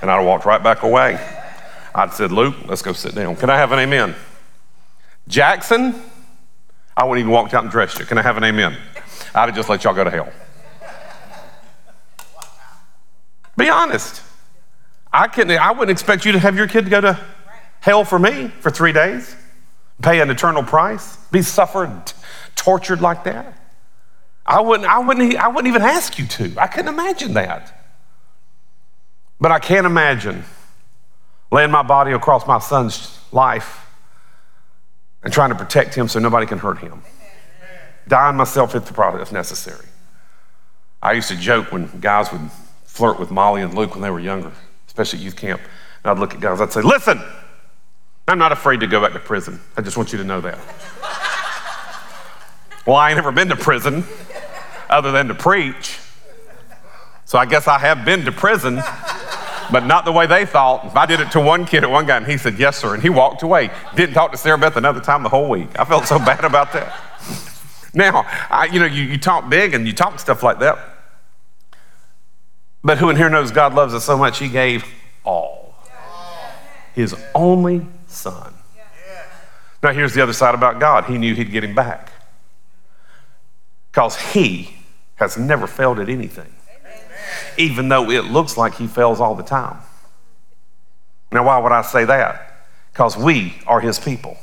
And I'd have walked right back away. I'd said, Luke, let's go sit down. Can I have an amen? Jackson, I wouldn't even walked out and dressed you. Can I have an amen? I'd have just let y'all go to hell. Be honest. I couldn't, I wouldn't expect you to have your kid go to hell for me for three days, pay an eternal price, be suffered tortured like that? I wouldn't, I wouldn't, I wouldn't even ask you to. I couldn't imagine that. But I can't imagine laying my body across my son's life and trying to protect him so nobody can hurt him. Dying myself if the product necessary. I used to joke when guys would flirt with Molly and Luke when they were younger, especially at youth camp. And I'd look at guys, I'd say, Listen, I'm not afraid to go back to prison. I just want you to know that. Well, I ain't never been to prison other than to preach. So I guess I have been to prison, but not the way they thought. I did it to one kid at one guy, and he said, Yes, sir. And he walked away. Didn't talk to Sarah Beth another time the whole week. I felt so bad about that. Now, I, you know, you, you talk big and you talk stuff like that. But who in here knows God loves us so much, he gave all. His only son. Now, here's the other side about God. He knew he'd get him back because he has never failed at anything, even though it looks like he fails all the time. Now, why would I say that? Because we are his people.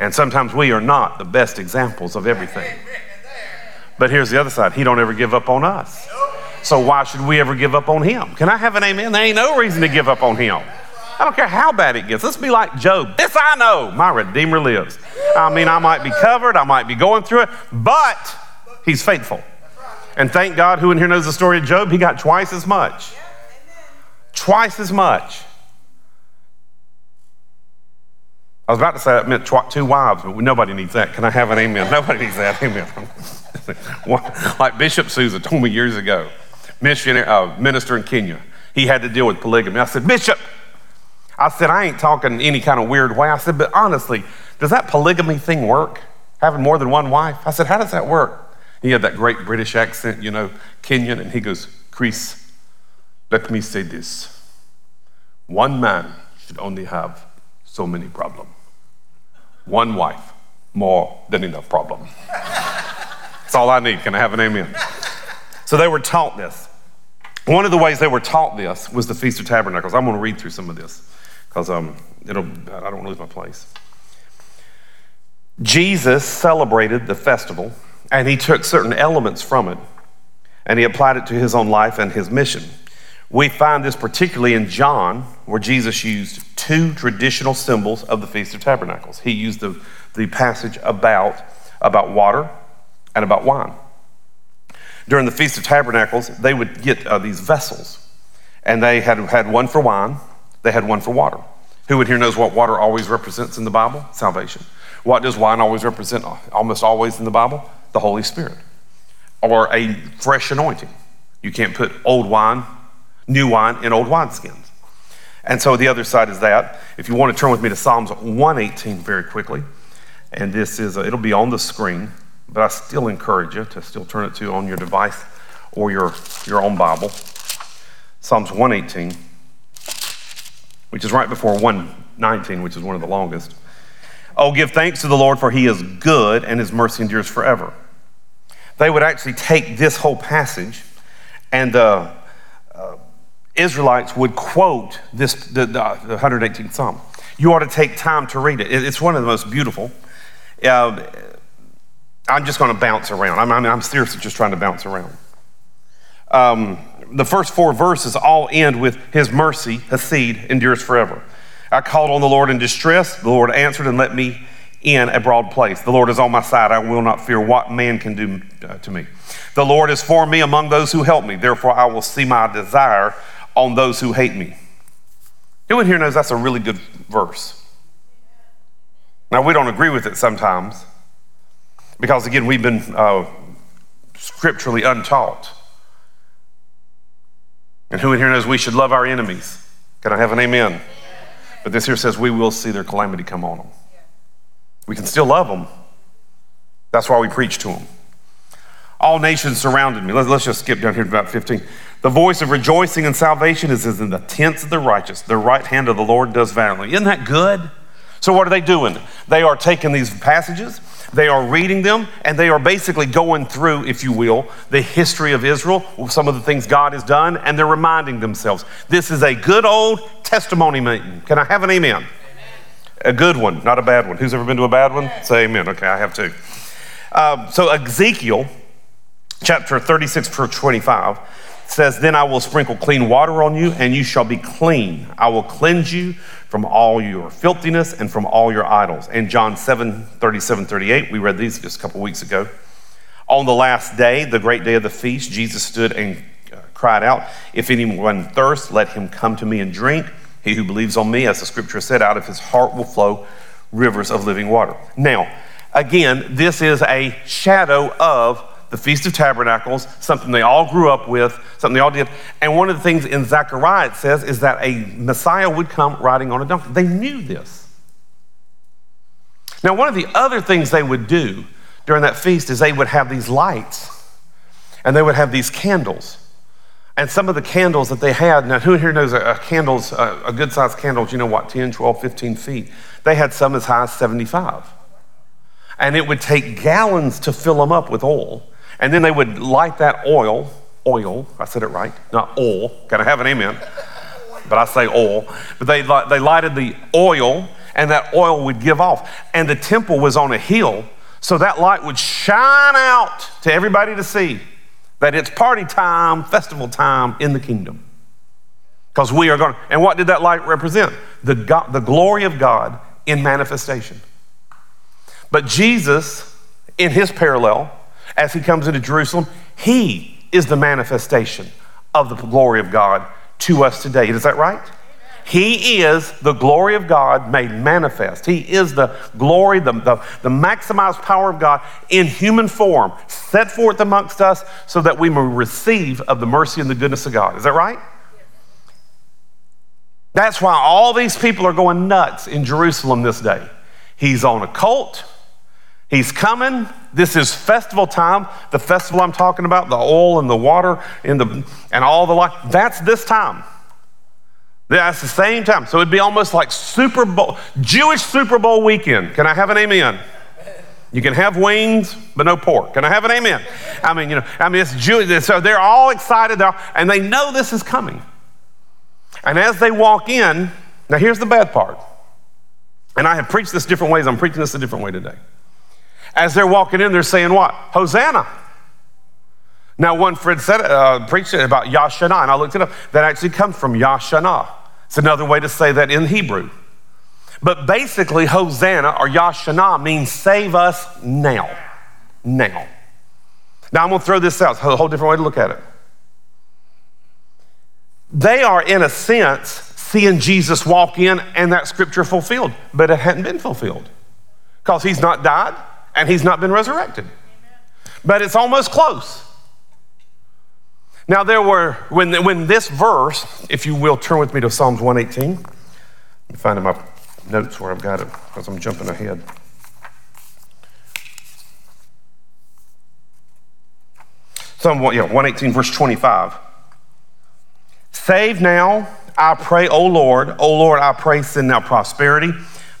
And sometimes we are not the best examples of everything. But here's the other side He don't ever give up on us. So why should we ever give up on Him? Can I have an amen? There ain't no reason to give up on Him. I don't care how bad it gets. Let's be like Job. This I know, my Redeemer lives. I mean, I might be covered, I might be going through it, but He's faithful. And thank God, who in here knows the story of Job? He got twice as much. Twice as much. I was about to say that meant tw- two wives, but nobody needs that. Can I have an amen? Nobody needs that. Amen. like Bishop Souza told me years ago, missionary, uh, minister in Kenya, he had to deal with polygamy. I said, Bishop, I said, I ain't talking any kind of weird way. I said, but honestly, does that polygamy thing work? Having more than one wife? I said, how does that work? He had that great British accent, you know, Kenyan, and he goes, Chris, let me say this. One man should only have so many problems. One wife, more than enough problem. That's all I need. Can I have an amen? So they were taught this. One of the ways they were taught this was the Feast of Tabernacles. I'm going to read through some of this because um, it'll, I don't want to lose my place. Jesus celebrated the festival and he took certain elements from it and he applied it to his own life and his mission. We find this particularly in John, where Jesus used two traditional symbols of the Feast of Tabernacles. He used the, the passage about, about water and about wine. During the Feast of Tabernacles, they would get uh, these vessels, and they had, had one for wine, they had one for water. Who in here knows what water always represents in the Bible? Salvation. What does wine always represent almost always in the Bible? The Holy Spirit or a fresh anointing. You can't put old wine new wine in old wineskins. And so the other side is that. If you want to turn with me to Psalms 118 very quickly, and this is, a, it'll be on the screen, but I still encourage you to still turn it to on your device or your, your own Bible. Psalms 118, which is right before 119, which is one of the longest. Oh, give thanks to the Lord, for he is good and his mercy endures forever. They would actually take this whole passage and uh, uh, Israelites would quote this, the, the 118th Psalm. You ought to take time to read it. It's one of the most beautiful. Uh, I'm just going to bounce around. I'm, I'm, seriously just trying to bounce around. Um, the first four verses all end with His mercy, Hesed, endures forever. I called on the Lord in distress. The Lord answered and let me in a broad place. The Lord is on my side. I will not fear what man can do uh, to me. The Lord is for me among those who help me. Therefore, I will see my desire on those who hate me. In here knows that's a really good verse? Now, we don't agree with it sometimes because, again, we've been uh, scripturally untaught. And who in here knows we should love our enemies? Can I have an amen? But this here says we will see their calamity come on them. We can still love them. That's why we preach to them. All nations surrounded me. Let's, just skip down here to about 15. The voice of rejoicing and salvation is in the tents of the righteous. The right hand of the Lord does valiantly. Isn't that good? So, what are they doing? They are taking these passages, they are reading them, and they are basically going through, if you will, the history of Israel, some of the things God has done, and they're reminding themselves this is a good old testimony meeting. Can I have an amen? amen. A good one, not a bad one. Who's ever been to a bad one? Say amen. Okay, I have two. Uh, so, Ezekiel chapter 36, verse 25 says, Then I will sprinkle clean water on you, and you shall be clean. I will cleanse you from all your filthiness and from all your idols. And John 7, 37, 38, we read these just a couple weeks ago. On the last day, the great day of the feast, Jesus stood and uh, cried out, If anyone thirsts, let him come to me and drink. He who believes on me, as the scripture said, out of his heart will flow rivers of living water. Now, again, this is a shadow of the Feast of Tabernacles, something they all grew up with, something they all did. And one of the things in Zechariah it says is that a Messiah would come riding on a donkey. They knew this. Now, one of the other things they would do during that feast is they would have these lights and they would have these candles. And some of the candles that they had, now who here knows a, a candles, a, a good sized candles, you know what, 10, 12, 15 feet? They had some as high as 75. And it would take gallons to fill them up with oil. And then they would light that oil, oil, I said it right, not oil. Can I have an amen? But I say oil. But they, they lighted the oil and that oil would give off. And the temple was on a hill, so that light would shine out to everybody to see that it's party time, festival time in the kingdom. Because we are going to, and what did that light represent? The, God, the glory of God in manifestation. But Jesus, in his parallel, as he comes into Jerusalem, he is the manifestation of the glory of God to us today. Is that right? He is the glory of God made manifest. He is the glory, the, the, the, maximized power of God in human form, set forth amongst us so that we may receive of the mercy and the goodness of God. Is that right? That's why all these people are going nuts in Jerusalem this day. He's on a colt. He's coming. This is festival time. The festival I'm talking about, the oil and the water and, the, and all the light, that's this time. That's the same time. So it'd be almost like Super Bowl, Jewish Super Bowl weekend. Can I have an amen? You can have wings, but no pork. Can I have an amen? I mean, you know, I mean, it's Jewish. So they're all excited, they're all, and they know this is coming. And as they walk in, now here's the bad part. And I have preached this different ways. I'm preaching this a different way today. As they're walking in, they're saying what? Hosanna. Now, one friend said, uh, preached about Yashanah, and I looked it up. That actually comes from Yashanah. It's another way to say that in Hebrew. But basically, Hosanna or Yashanah means save us now. Now. Now, I'm going to throw this out. It's a whole different way to look at it. They are, in a sense, seeing Jesus walk in and that scripture fulfilled, but it hadn't been fulfilled because he's not died and he's not been resurrected. But it's almost close. Now, there were, when, when this verse, if you will turn with me to Psalms 118, let me find in my notes where I've got it because I'm jumping ahead. Psalm yeah, 118, verse 25. Save now, I pray, O Lord. O Lord, I pray, send now prosperity.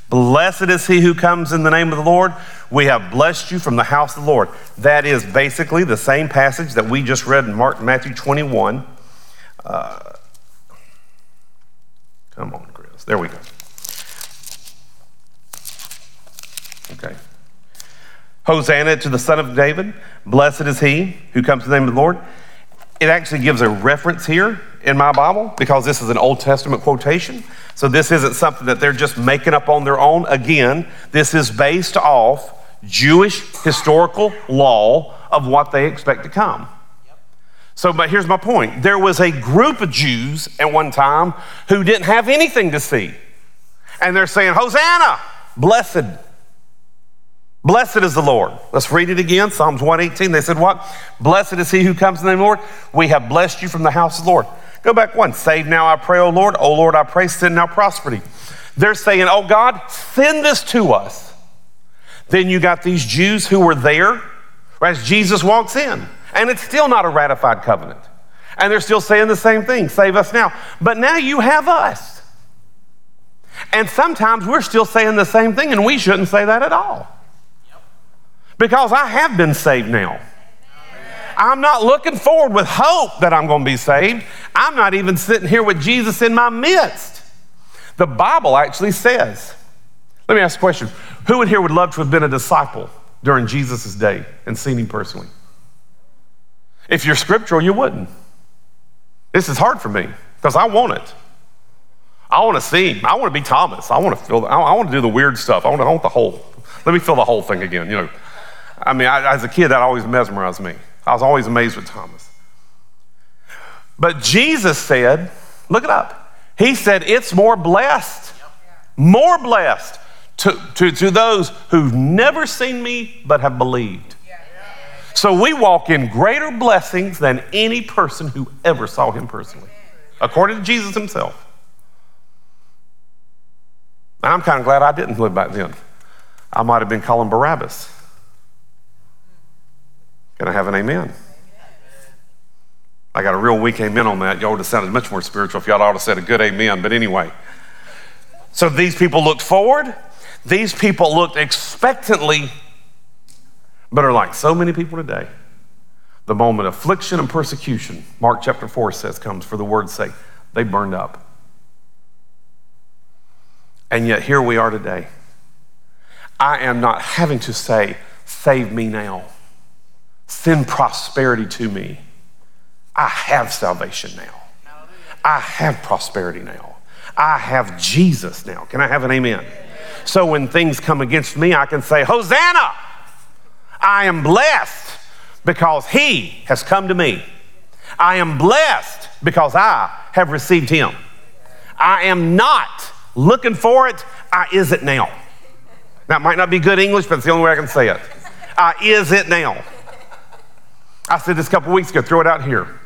Blessed is he who comes in the name of the Lord. We have blessed you from the house of the Lord. That is basically the same passage that we just read in Mark, Matthew 21. Uh, come on, Chris. There we go. Okay. Hosanna to the Son of David. Blessed is he who comes in the name of the Lord. It actually gives a reference here in my Bible because this is an Old Testament quotation. So this isn't something that they're just making up on their own. Again, this is based off Jewish historical law of what they expect to come. So, but here's my point there was a group of Jews at one time who didn't have anything to see. And they're saying, Hosanna, blessed. Blessed is the Lord. Let's read it again. Psalms 118. They said, What? Blessed is he who comes in the name of the Lord. We have blessed you from the house of the Lord. Go back one. Save now, I pray, O Lord. O Lord, I pray, send now prosperity. They're saying, Oh God, send this to us. Then you got these Jews who were there as Jesus walks in, and it's still not a ratified covenant. And they're still saying the same thing save us now. But now you have us. And sometimes we're still saying the same thing, and we shouldn't say that at all. Because I have been saved now. I'm not looking forward with hope that I'm going to be saved. I'm not even sitting here with Jesus in my midst. The Bible actually says, let me ask a question. Who in here would love to have been a disciple during Jesus' day and seen him personally? If you're scriptural, you wouldn't. This is hard for me because I want it. I want to see him. I want to be Thomas. I want to feel. I want to do the weird stuff. I want, I want the whole. Let me feel the whole thing again. You know, I mean, I, as a kid, that always mesmerized me. I was always amazed with Thomas. But Jesus said, look it up. He said, it's more blessed, more blessed to, to, to those who've never seen me but have believed. So we walk in greater blessings than any person who ever saw him personally, according to Jesus himself. And I'm kind of glad I didn't live back then. I might have been calling Barabbas. Can I have an amen? I got a real weak amen on that. Y'all would have sounded much more spiritual if y'all ought to said a good amen. But anyway, so these people looked forward these people looked expectantly, but are like so many people today. The moment affliction and persecution, Mark chapter 4 says, comes for the word's sake, they burned up. And yet here we are today. I am not having to say, Save me now, send prosperity to me. I have salvation now. I have prosperity now. I have Jesus now. Can I have an amen? So when things come against me, I can say, Hosanna! I am blessed because he has come to me. I am blessed because I have received him. I am not looking for it, I is it now. That might not be good English, but it's the only way I can say it. I is it now. I said this a couple weeks ago, throw it out here.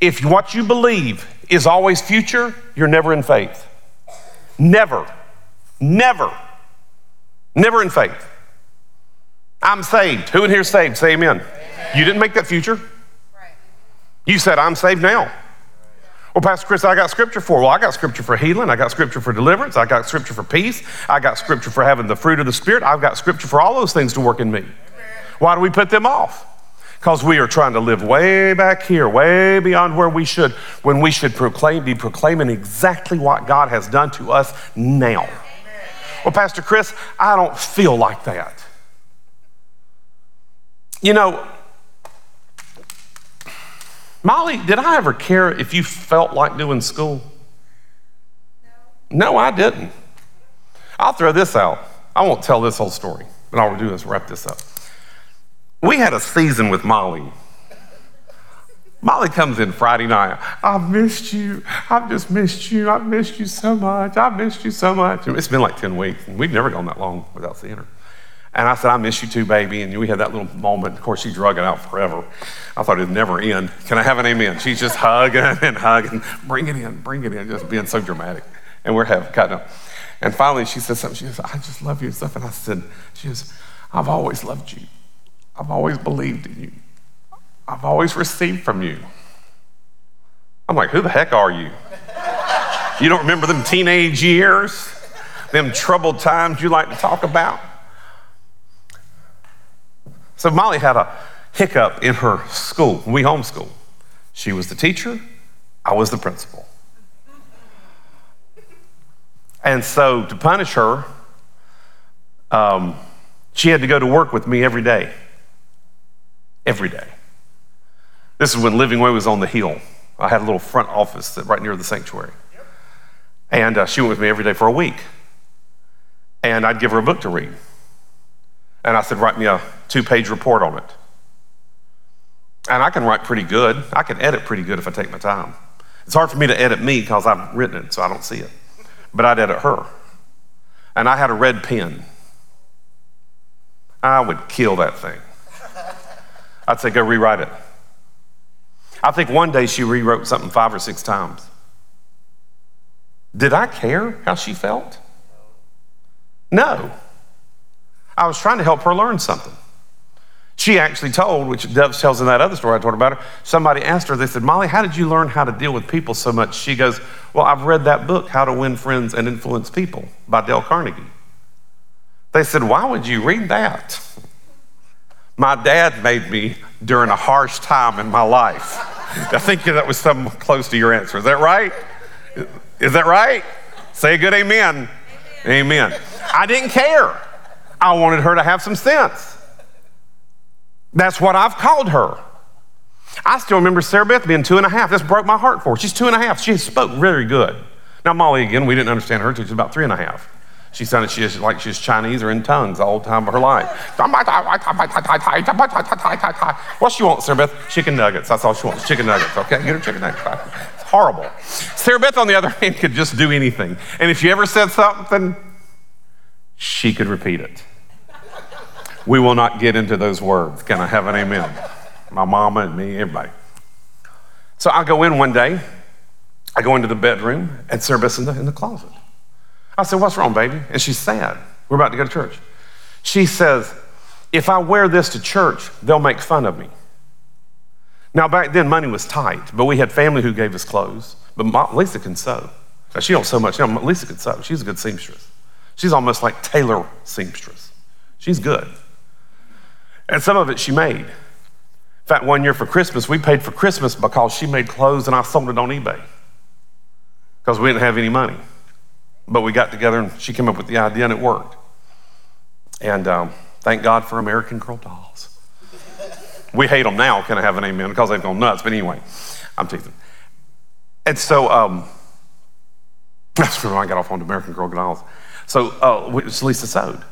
If what you believe is always future, you're never in faith. Never. Never. Never in faith. I'm saved. Who in here is saved? Say amen. amen. You didn't make that future. Right. You said, I'm saved now. Well, Pastor Chris, I got scripture for. Well, I got scripture for healing. I got scripture for deliverance. I got scripture for peace. I got scripture for having the fruit of the Spirit. I've got scripture for all those things to work in me. Why do we put them off? Because we are trying to live way back here, way beyond where we should, when we should proclaim, be proclaiming exactly what God has done to us now. Well, Pastor Chris, I don't feel like that. You know, Molly, did I ever care if you felt like doing school? No, no I didn't. I'll throw this out. I won't tell this whole story, but all we'll do is wrap this up. We had a season with Molly. Molly comes in Friday night. I missed you. I've just missed you. I've missed you so much. I've missed you so much. It's been like 10 weeks, and we've never gone that long without seeing her. And I said, I miss you too, baby. And we had that little moment. Of course, she drug it out forever. I thought it'd never end. Can I have an amen? She's just hugging and hugging. Bring it in, bring it in, just being so dramatic. And we're having cutting up. And finally, she says something. She says, I just love you and stuff. And I said, she says, I've always loved you. I've always believed in you. I've always received from you. I'm like, who the heck are you? You don't remember them teenage years? Them troubled times you like to talk about? So Molly had a hiccup in her school. We homeschool. She was the teacher, I was the principal. And so to punish her, um, she had to go to work with me every day. Every day. This is when Living Way was on the hill. I had a little front office right near the sanctuary. And uh, she went with me every day for a week. And I'd give her a book to read. And I said, write me a two page report on it. And I can write pretty good. I can edit pretty good if I take my time. It's hard for me to edit me because I've written it, so I don't see it. But I'd edit her. And I had a red pen. I would kill that thing. I'd say, go rewrite it. I think one day she rewrote something five or six times. Did I care how she felt? No. I was trying to help her learn something. She actually told, which Dove tells in that other story I told about her, somebody asked her, they said, Molly, how did you learn how to deal with people so much? She goes, Well, I've read that book, How to Win Friends and Influence People by Dale Carnegie. They said, Why would you read that? My dad made me during a harsh time in my life. I think that was some close to your answer. Is that right? Is that right? Say a good amen. Amen. amen. I didn't care. I wanted her to have some sense. That's what I've called her. I still remember Sarah Beth being two and a half. This broke my heart for her. She's two and a half. She spoke very good. Now, Molly, again, we didn't understand her until she was about three and a half. She sounded she was like she was Chinese or in tongues the time of her life. What she wants, Sarah Beth? Chicken nuggets. That's all she wants. Chicken nuggets. Okay, get her chicken nuggets. It's horrible. Sarah Beth, on the other hand, could just do anything. And if she ever said something, she could repeat it. We will not get into those words. Can I have an amen? My mama and me, everybody. So I go in one day, I go into the bedroom, and Sarah's in the, in the closet. I said, What's wrong, baby? And she's sad. We're about to go to church. She says, If I wear this to church, they'll make fun of me. Now, back then, money was tight, but we had family who gave us clothes. But Lisa can sew. Now, she don't sew much. Know, Lisa can sew. She's a good seamstress. She's almost like tailor seamstress. She's good. And some of it she made. In fact, one year for Christmas, we paid for Christmas because she made clothes and I sold it on eBay because we didn't have any money. But we got together and she came up with the idea and it worked. And um, thank God for American Girl dolls. We hate them now, can I have an amen? Because they've gone nuts. But anyway, I'm teasing. And so um, that's when I got off on American Girl dolls. So uh, Lisa sewed.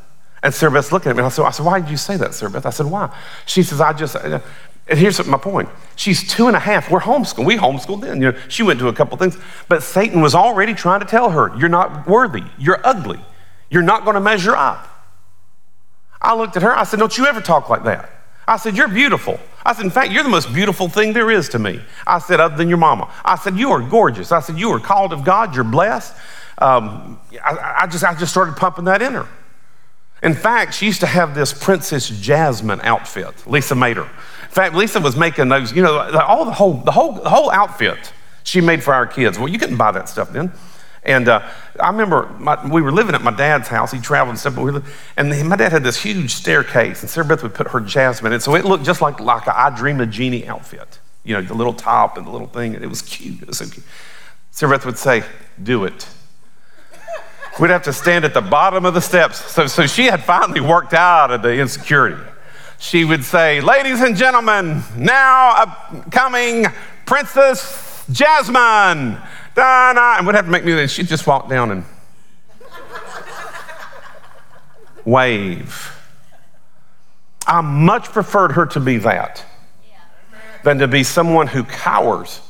And Sarah Beth's looking at me, and I said, I said, why did you say that, Sarah Beth? I said, why? She says, I just, uh, and here's my point. She's two and a half. We're homeschooled. We homeschooled then. You know, she went to a couple things, but Satan was already trying to tell her, you're not worthy. You're ugly. You're not going to measure up. I looked at her. I said, don't you ever talk like that. I said, you're beautiful. I said, in fact, you're the most beautiful thing there is to me. I said, other than your mama. I said, you are gorgeous. I said, you are called of God. You're blessed. Um, I, I, just, I just started pumping that in her. In fact, she used to have this Princess Jasmine outfit. Lisa made her. In fact, Lisa was making those, you know, all the whole, the whole, the whole outfit she made for our kids. Well, you couldn't buy that stuff then. And uh, I remember my, we were living at my dad's house. He traveled and stuff, but we lived, and my dad had this huge staircase, and Sarah Beth would put her jasmine in. So it looked just like, like a I Dream of Jeannie outfit. You know, the little top and the little thing. It was cute. It was so cute. Sarah Beth would say, Do it. We'd have to stand at the bottom of the steps. So, so she had finally worked out of the insecurity. She would say, Ladies and gentlemen, now coming Princess Jasmine. Da-na. And we'd have to make music. She'd just walk down and wave. I much preferred her to be that than to be someone who cowers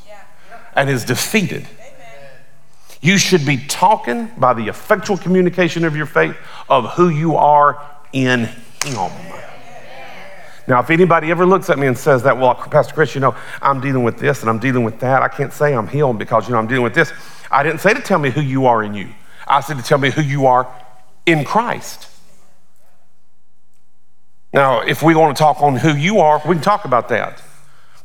and is defeated. You should be talking by the effectual communication of your faith of who you are in Him. Now, if anybody ever looks at me and says that, well, Pastor Chris, you know, I'm dealing with this and I'm dealing with that, I can't say I'm healed because, you know, I'm dealing with this. I didn't say to tell me who you are in you. I said to tell me who you are in Christ. Now, if we want to talk on who you are, we can talk about that.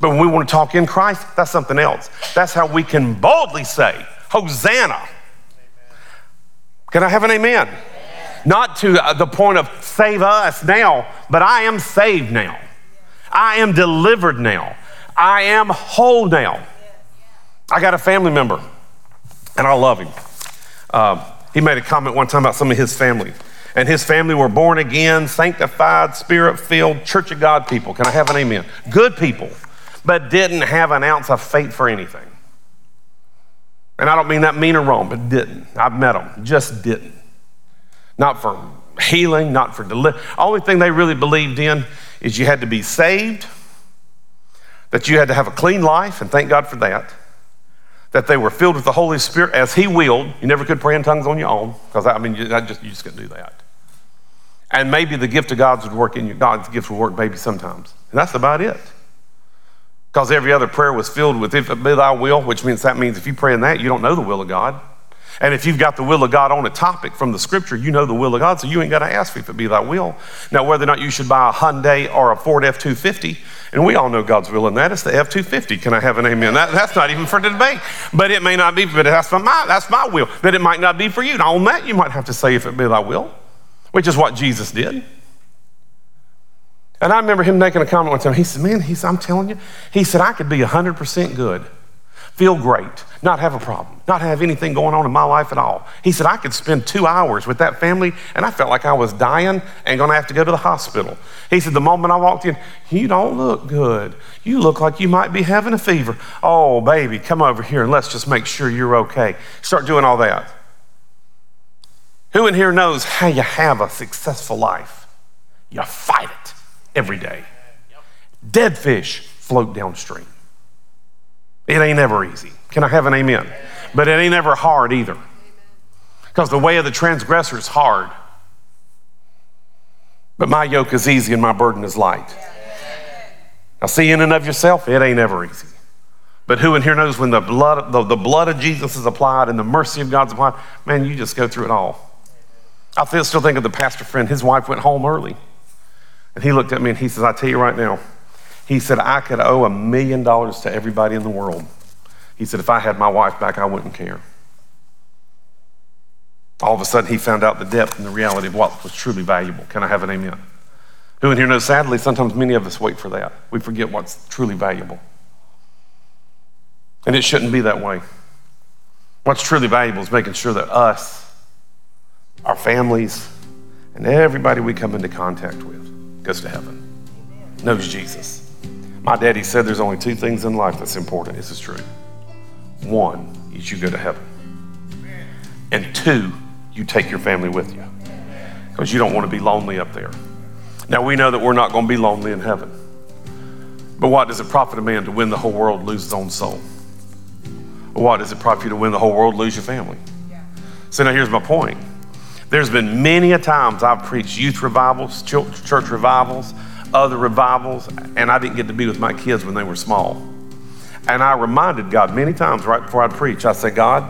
But when we want to talk in Christ, that's something else. That's how we can boldly say, Hosanna. Amen. Can I have an amen? Not to the point of save us now, but I am saved now. I am delivered now. I am whole now. I got a family member, and I love him. Uh, he made a comment one time about some of his family. And his family were born again, sanctified, spirit filled, church of God people. Can I have an amen? Good people, but didn't have an ounce of faith for anything. And I don't mean that mean or wrong, but didn't. I've met them, just didn't. Not for healing, not for deliverance. Only thing they really believed in is you had to be saved, that you had to have a clean life, and thank God for that. That they were filled with the Holy Spirit as He willed. You never could pray in tongues on your own, because I mean, you, I just, you just couldn't do that. And maybe the gift of God's would work in you. God's gift would work maybe sometimes. And that's about it. Because every other prayer was filled with, if it be thy will, which means that means if you pray in that, you don't know the will of God. And if you've got the will of God on a topic from the scripture, you know the will of God, so you ain't got to ask if it be thy will. Now, whether or not you should buy a Hyundai or a Ford F 250, and we all know God's will in that, it's the F 250. Can I have an amen? That, that's not even for the debate. But it may not be, but that's my, that's my will. That it might not be for you. Now, on that, you might have to say if it be thy will, which is what Jesus did. And I remember him making a comment one time. He said, Man, he said, I'm telling you, he said, I could be 100% good, feel great, not have a problem, not have anything going on in my life at all. He said, I could spend two hours with that family, and I felt like I was dying and to have to go to the hospital. He said, The moment I walked in, you don't look good. You look like you might be having a fever. Oh, baby, come over here and let's just make sure you're okay. Start doing all that. Who in here knows how you have a successful life? You fight it every day. Dead fish float downstream. It ain't ever easy. Can I have an amen? But it ain't ever hard either. Because the way of the transgressor is hard. But my yoke is easy and my burden is light. Now, see, in and of yourself, it ain't ever easy. But who in here knows when the blood, the, the blood of Jesus is applied and the mercy of God's applied, man, you just go through it all. I still think of the pastor friend, his wife went home early. And he looked at me and he says, I tell you right now, he said, I could owe a million dollars to everybody in the world. He said, if I had my wife back, I wouldn't care. All of a sudden, he found out the depth and the reality of what was truly valuable. Can I have an amen? Who in here knows, sadly, sometimes many of us wait for that. We forget what's truly valuable. And it shouldn't be that way. What's truly valuable is making sure that us our families, and everybody we come into contact with goes to heaven, knows Jesus. My daddy said there's only two things in life that's important. This is true. One is you go to heaven, and two, you take your family with you because you don't want to be lonely up there. Now, we know that we're not going to be lonely in heaven. But what does it profit a man to win the whole world, lose his own soul? What does it profit you to win the whole world, lose your family? So now here's my point. There's been many a times I've preached youth revivals, church revivals, other revivals, and I didn't get to be with my kids when they were small. And I reminded God many times right before I'd preach, I said, God,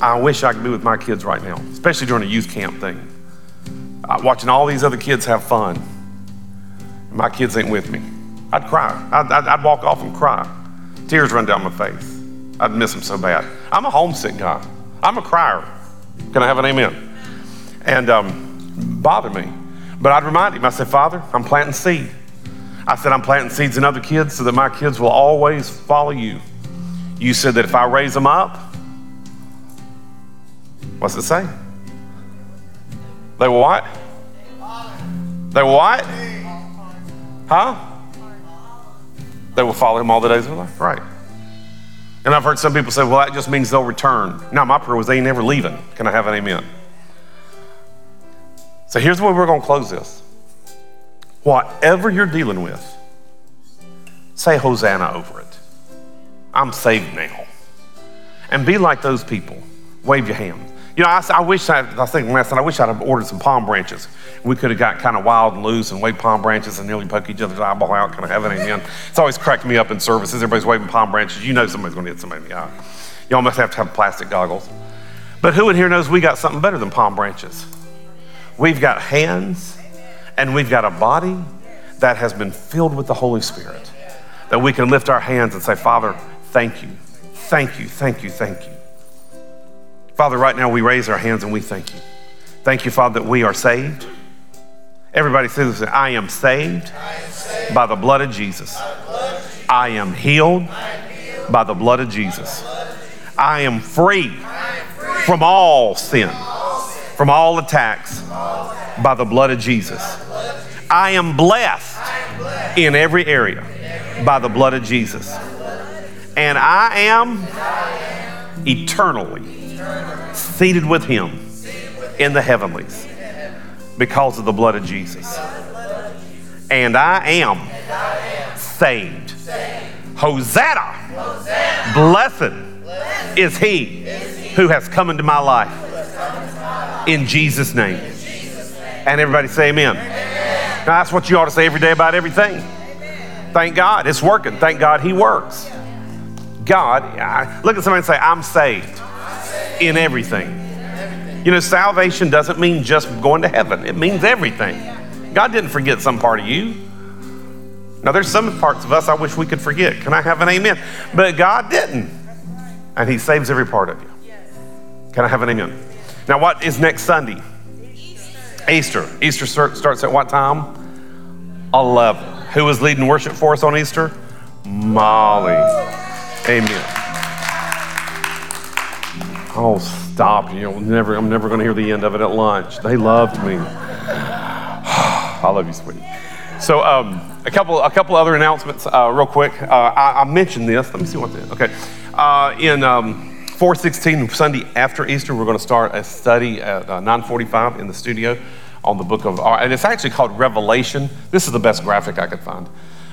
I wish I could be with my kids right now, especially during a youth camp thing. Uh, watching all these other kids have fun. My kids ain't with me. I'd cry. I'd, I'd, I'd walk off and cry. Tears run down my face. I'd miss them so bad. I'm a homesick guy. I'm a crier. Can I have an amen? And um, bothered me. But I'd remind him, I said, Father, I'm planting seed. I said, I'm planting seeds in other kids so that my kids will always follow you. You said that if I raise them up, what's it say? They will what? They will what? Huh? They will follow him all the days of their life. Right. And I've heard some people say, well, that just means they'll return. Now, my prayer was they ain't never leaving. Can I have an amen? So here's where we're going to close this. Whatever you're dealing with, say Hosanna over it. I'm saved now. And be like those people. Wave your hand. You know, I, I wish I, I thinking last night, I wish I'd have ordered some palm branches. We could have got kind of wild and loose and waved palm branches and nearly poke each other's eyeball out, kind of have an amen. It's always cracked me up in services. Everybody's waving palm branches. You know somebody's going to hit somebody in the eye. You almost have to have plastic goggles. But who in here knows we got something better than palm branches? We've got hands and we've got a body that has been filled with the Holy Spirit. That we can lift our hands and say, Father, thank you, thank you, thank you, thank you. Father, right now we raise our hands and we thank you. Thank you, Father, that we are saved. Everybody says, I am saved, I am saved by the blood of Jesus. I am healed, by the blood of Jesus. I am free, from all sin, from all attacks by the blood of Jesus. I am blessed in every area by the blood of Jesus. And I am eternally seated with him in the heavenlies because of the blood of Jesus. And I am saved. Hosanna. Blessed is he who has come into my life. In Jesus' name. And everybody say amen. Now that's what you ought to say every day about everything. Thank God it's working. Thank God he works. God, look at somebody and say, I'm saved in everything. You know, salvation doesn't mean just going to heaven, it means everything. God didn't forget some part of you. Now, there's some parts of us I wish we could forget. Can I have an amen? But God didn't. And He saves every part of you. Can I have an amen? Now, what is next Sunday? Easter. Easter Easter starts at what time? 11. Who was leading worship for us on Easter? Molly. Amen. Oh, stop. You'll never, I'm never going to hear the end of it at lunch. They loved me. I love you, sweetie. So, um, a couple, a couple other announcements, uh, real quick. Uh, I, I, mentioned this. Let me see what this. Okay, uh, in um, 416 Sunday after Easter, we're going to start a study at 9:45 uh, in the studio on the book of, and it's actually called Revelation. This is the best graphic I could find,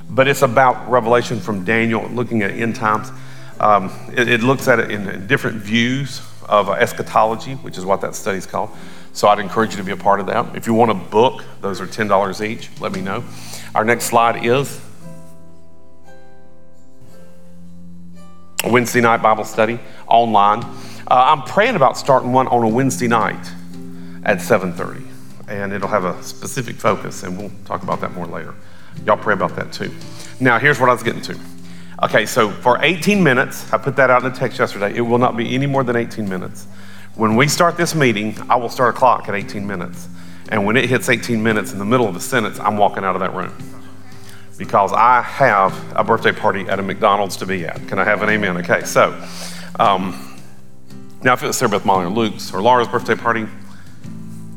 but it's about Revelation from Daniel, looking at end times. Um, it, it, looks at it in, in different views of eschatology, which is what that study is called. So I'd encourage you to be a part of that. If you want a book, those are $10 each. Let me know. Our next slide is Wednesday night Bible study online. Uh, I'm praying about starting one on a Wednesday night at 7:30, and it'll have a specific focus, and we'll talk about that more later. Y'all pray about that too. Now, here's what I was getting to. Okay, so for 18 minutes, I put that out in the text yesterday. It will not be any more than 18 minutes. When we start this meeting, I will start a clock at 18 minutes. And when it hits 18 minutes in the middle of the sentence, I'm walking out of that room because I have a birthday party at a McDonald's to be at. Can I have an amen? Okay, so um, now if it's there with Molly or Luke's or Laura's birthday party,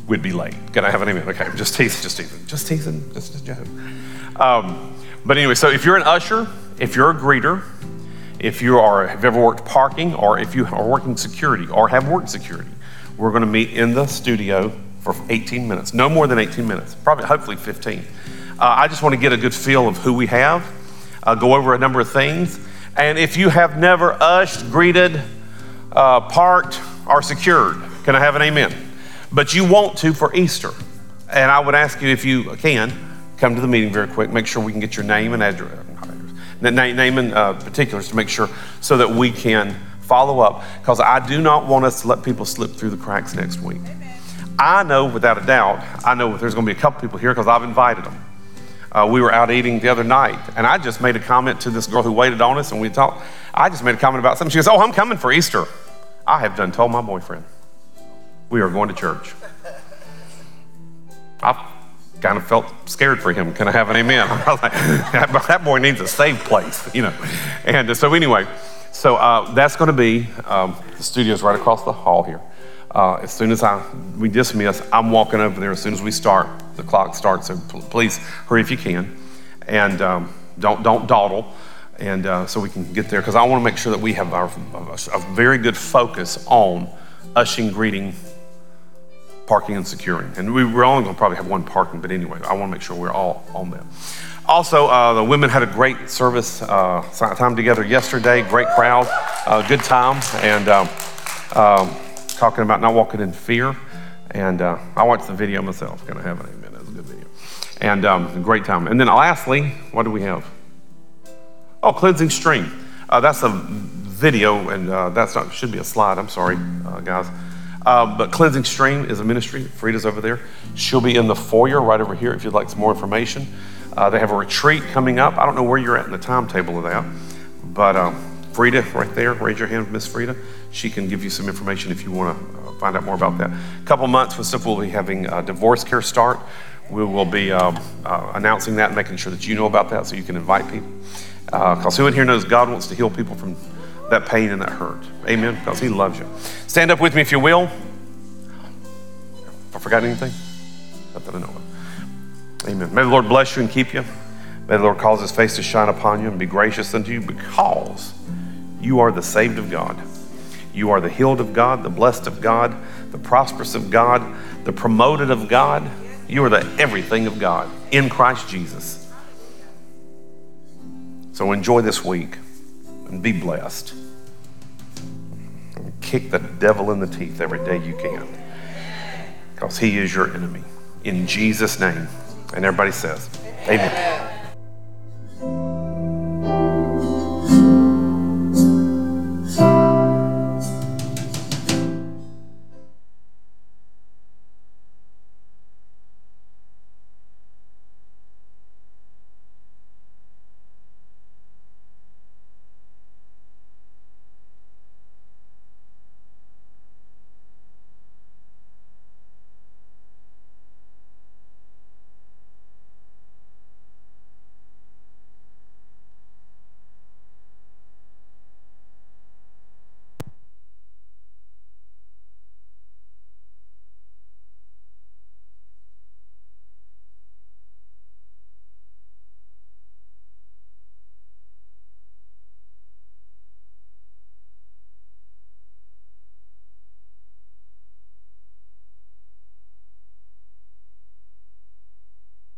we'd be late. Can I have an amen? Okay, just teasing, just teasing, just teasing, just a joke. Um, but anyway, so if you're an usher, if you're a greeter, if you are have ever worked parking, or if you are working security or have worked security, we're going to meet in the studio for 18 minutes, no more than 18 minutes, probably hopefully 15. Uh, I just want to get a good feel of who we have, uh, go over a number of things, and if you have never ushed, greeted, uh, parked, or secured, can I have an amen? But you want to for Easter, and I would ask you if you can come to the meeting very quick. Make sure we can get your name and address, name and uh, particulars to make sure so that we can follow up. Because I do not want us to let people slip through the cracks next week. I know without a doubt, I know there's going to be a couple people here because I've invited them. Uh, we were out eating the other night, and I just made a comment to this girl who waited on us, and we talked. I just made a comment about something. She goes, "Oh, I'm coming for Easter." I have done told my boyfriend we are going to church. I kind of felt scared for him. Can I have an amen? that boy needs a safe place, you know. And so anyway, so uh, that's going to be um, the studio's right across the hall here. Uh, as soon as I we dismiss, I'm walking over there. As soon as we start, the clock starts. So please hurry if you can, and um, don't don't dawdle, and uh, so we can get there because I want to make sure that we have our, a very good focus on ushing, greeting, parking, and securing. And we, are only going to probably have one parking, but anyway, I want to make sure we're all on that. Also, uh, the women had a great service uh, time together yesterday. Great crowd, uh, good time, and. Um, um talking about not walking in fear. And uh, I watched the video myself. Gonna have an amen. It was a good video. And um, great time. And then lastly, what do we have? Oh, cleansing stream. Uh, that's a video, and uh, that's not should be a slide. I'm sorry, uh, guys. Uh, but cleansing stream is a ministry. Frida's over there. She'll be in the foyer right over here if you'd like some more information. Uh, they have a retreat coming up. I don't know where you're at in the timetable of that, but um, Frida, right there. Raise your hand, Miss Frida she can give you some information if you want to uh, find out more about that. A couple months, with we'll be having a divorce care start. We will be um, uh, announcing that and making sure that you know about that so you can invite people. Because uh, who in here knows God wants to heal people from that pain and that hurt? Amen? Because He loves you. Stand up with me if you will. Have I forgot anything? Not that I know of. Amen. May the Lord bless you and keep you. May the Lord cause His face to shine upon you and be gracious unto you because you are the saved of God. You are the healed of God, the blessed of God, the prosperous of God, the promoted of God. You are the everything of God in Christ Jesus. So enjoy this week and be blessed. Kick the devil in the teeth every day you can because he is your enemy. In Jesus' name. And everybody says, Amen.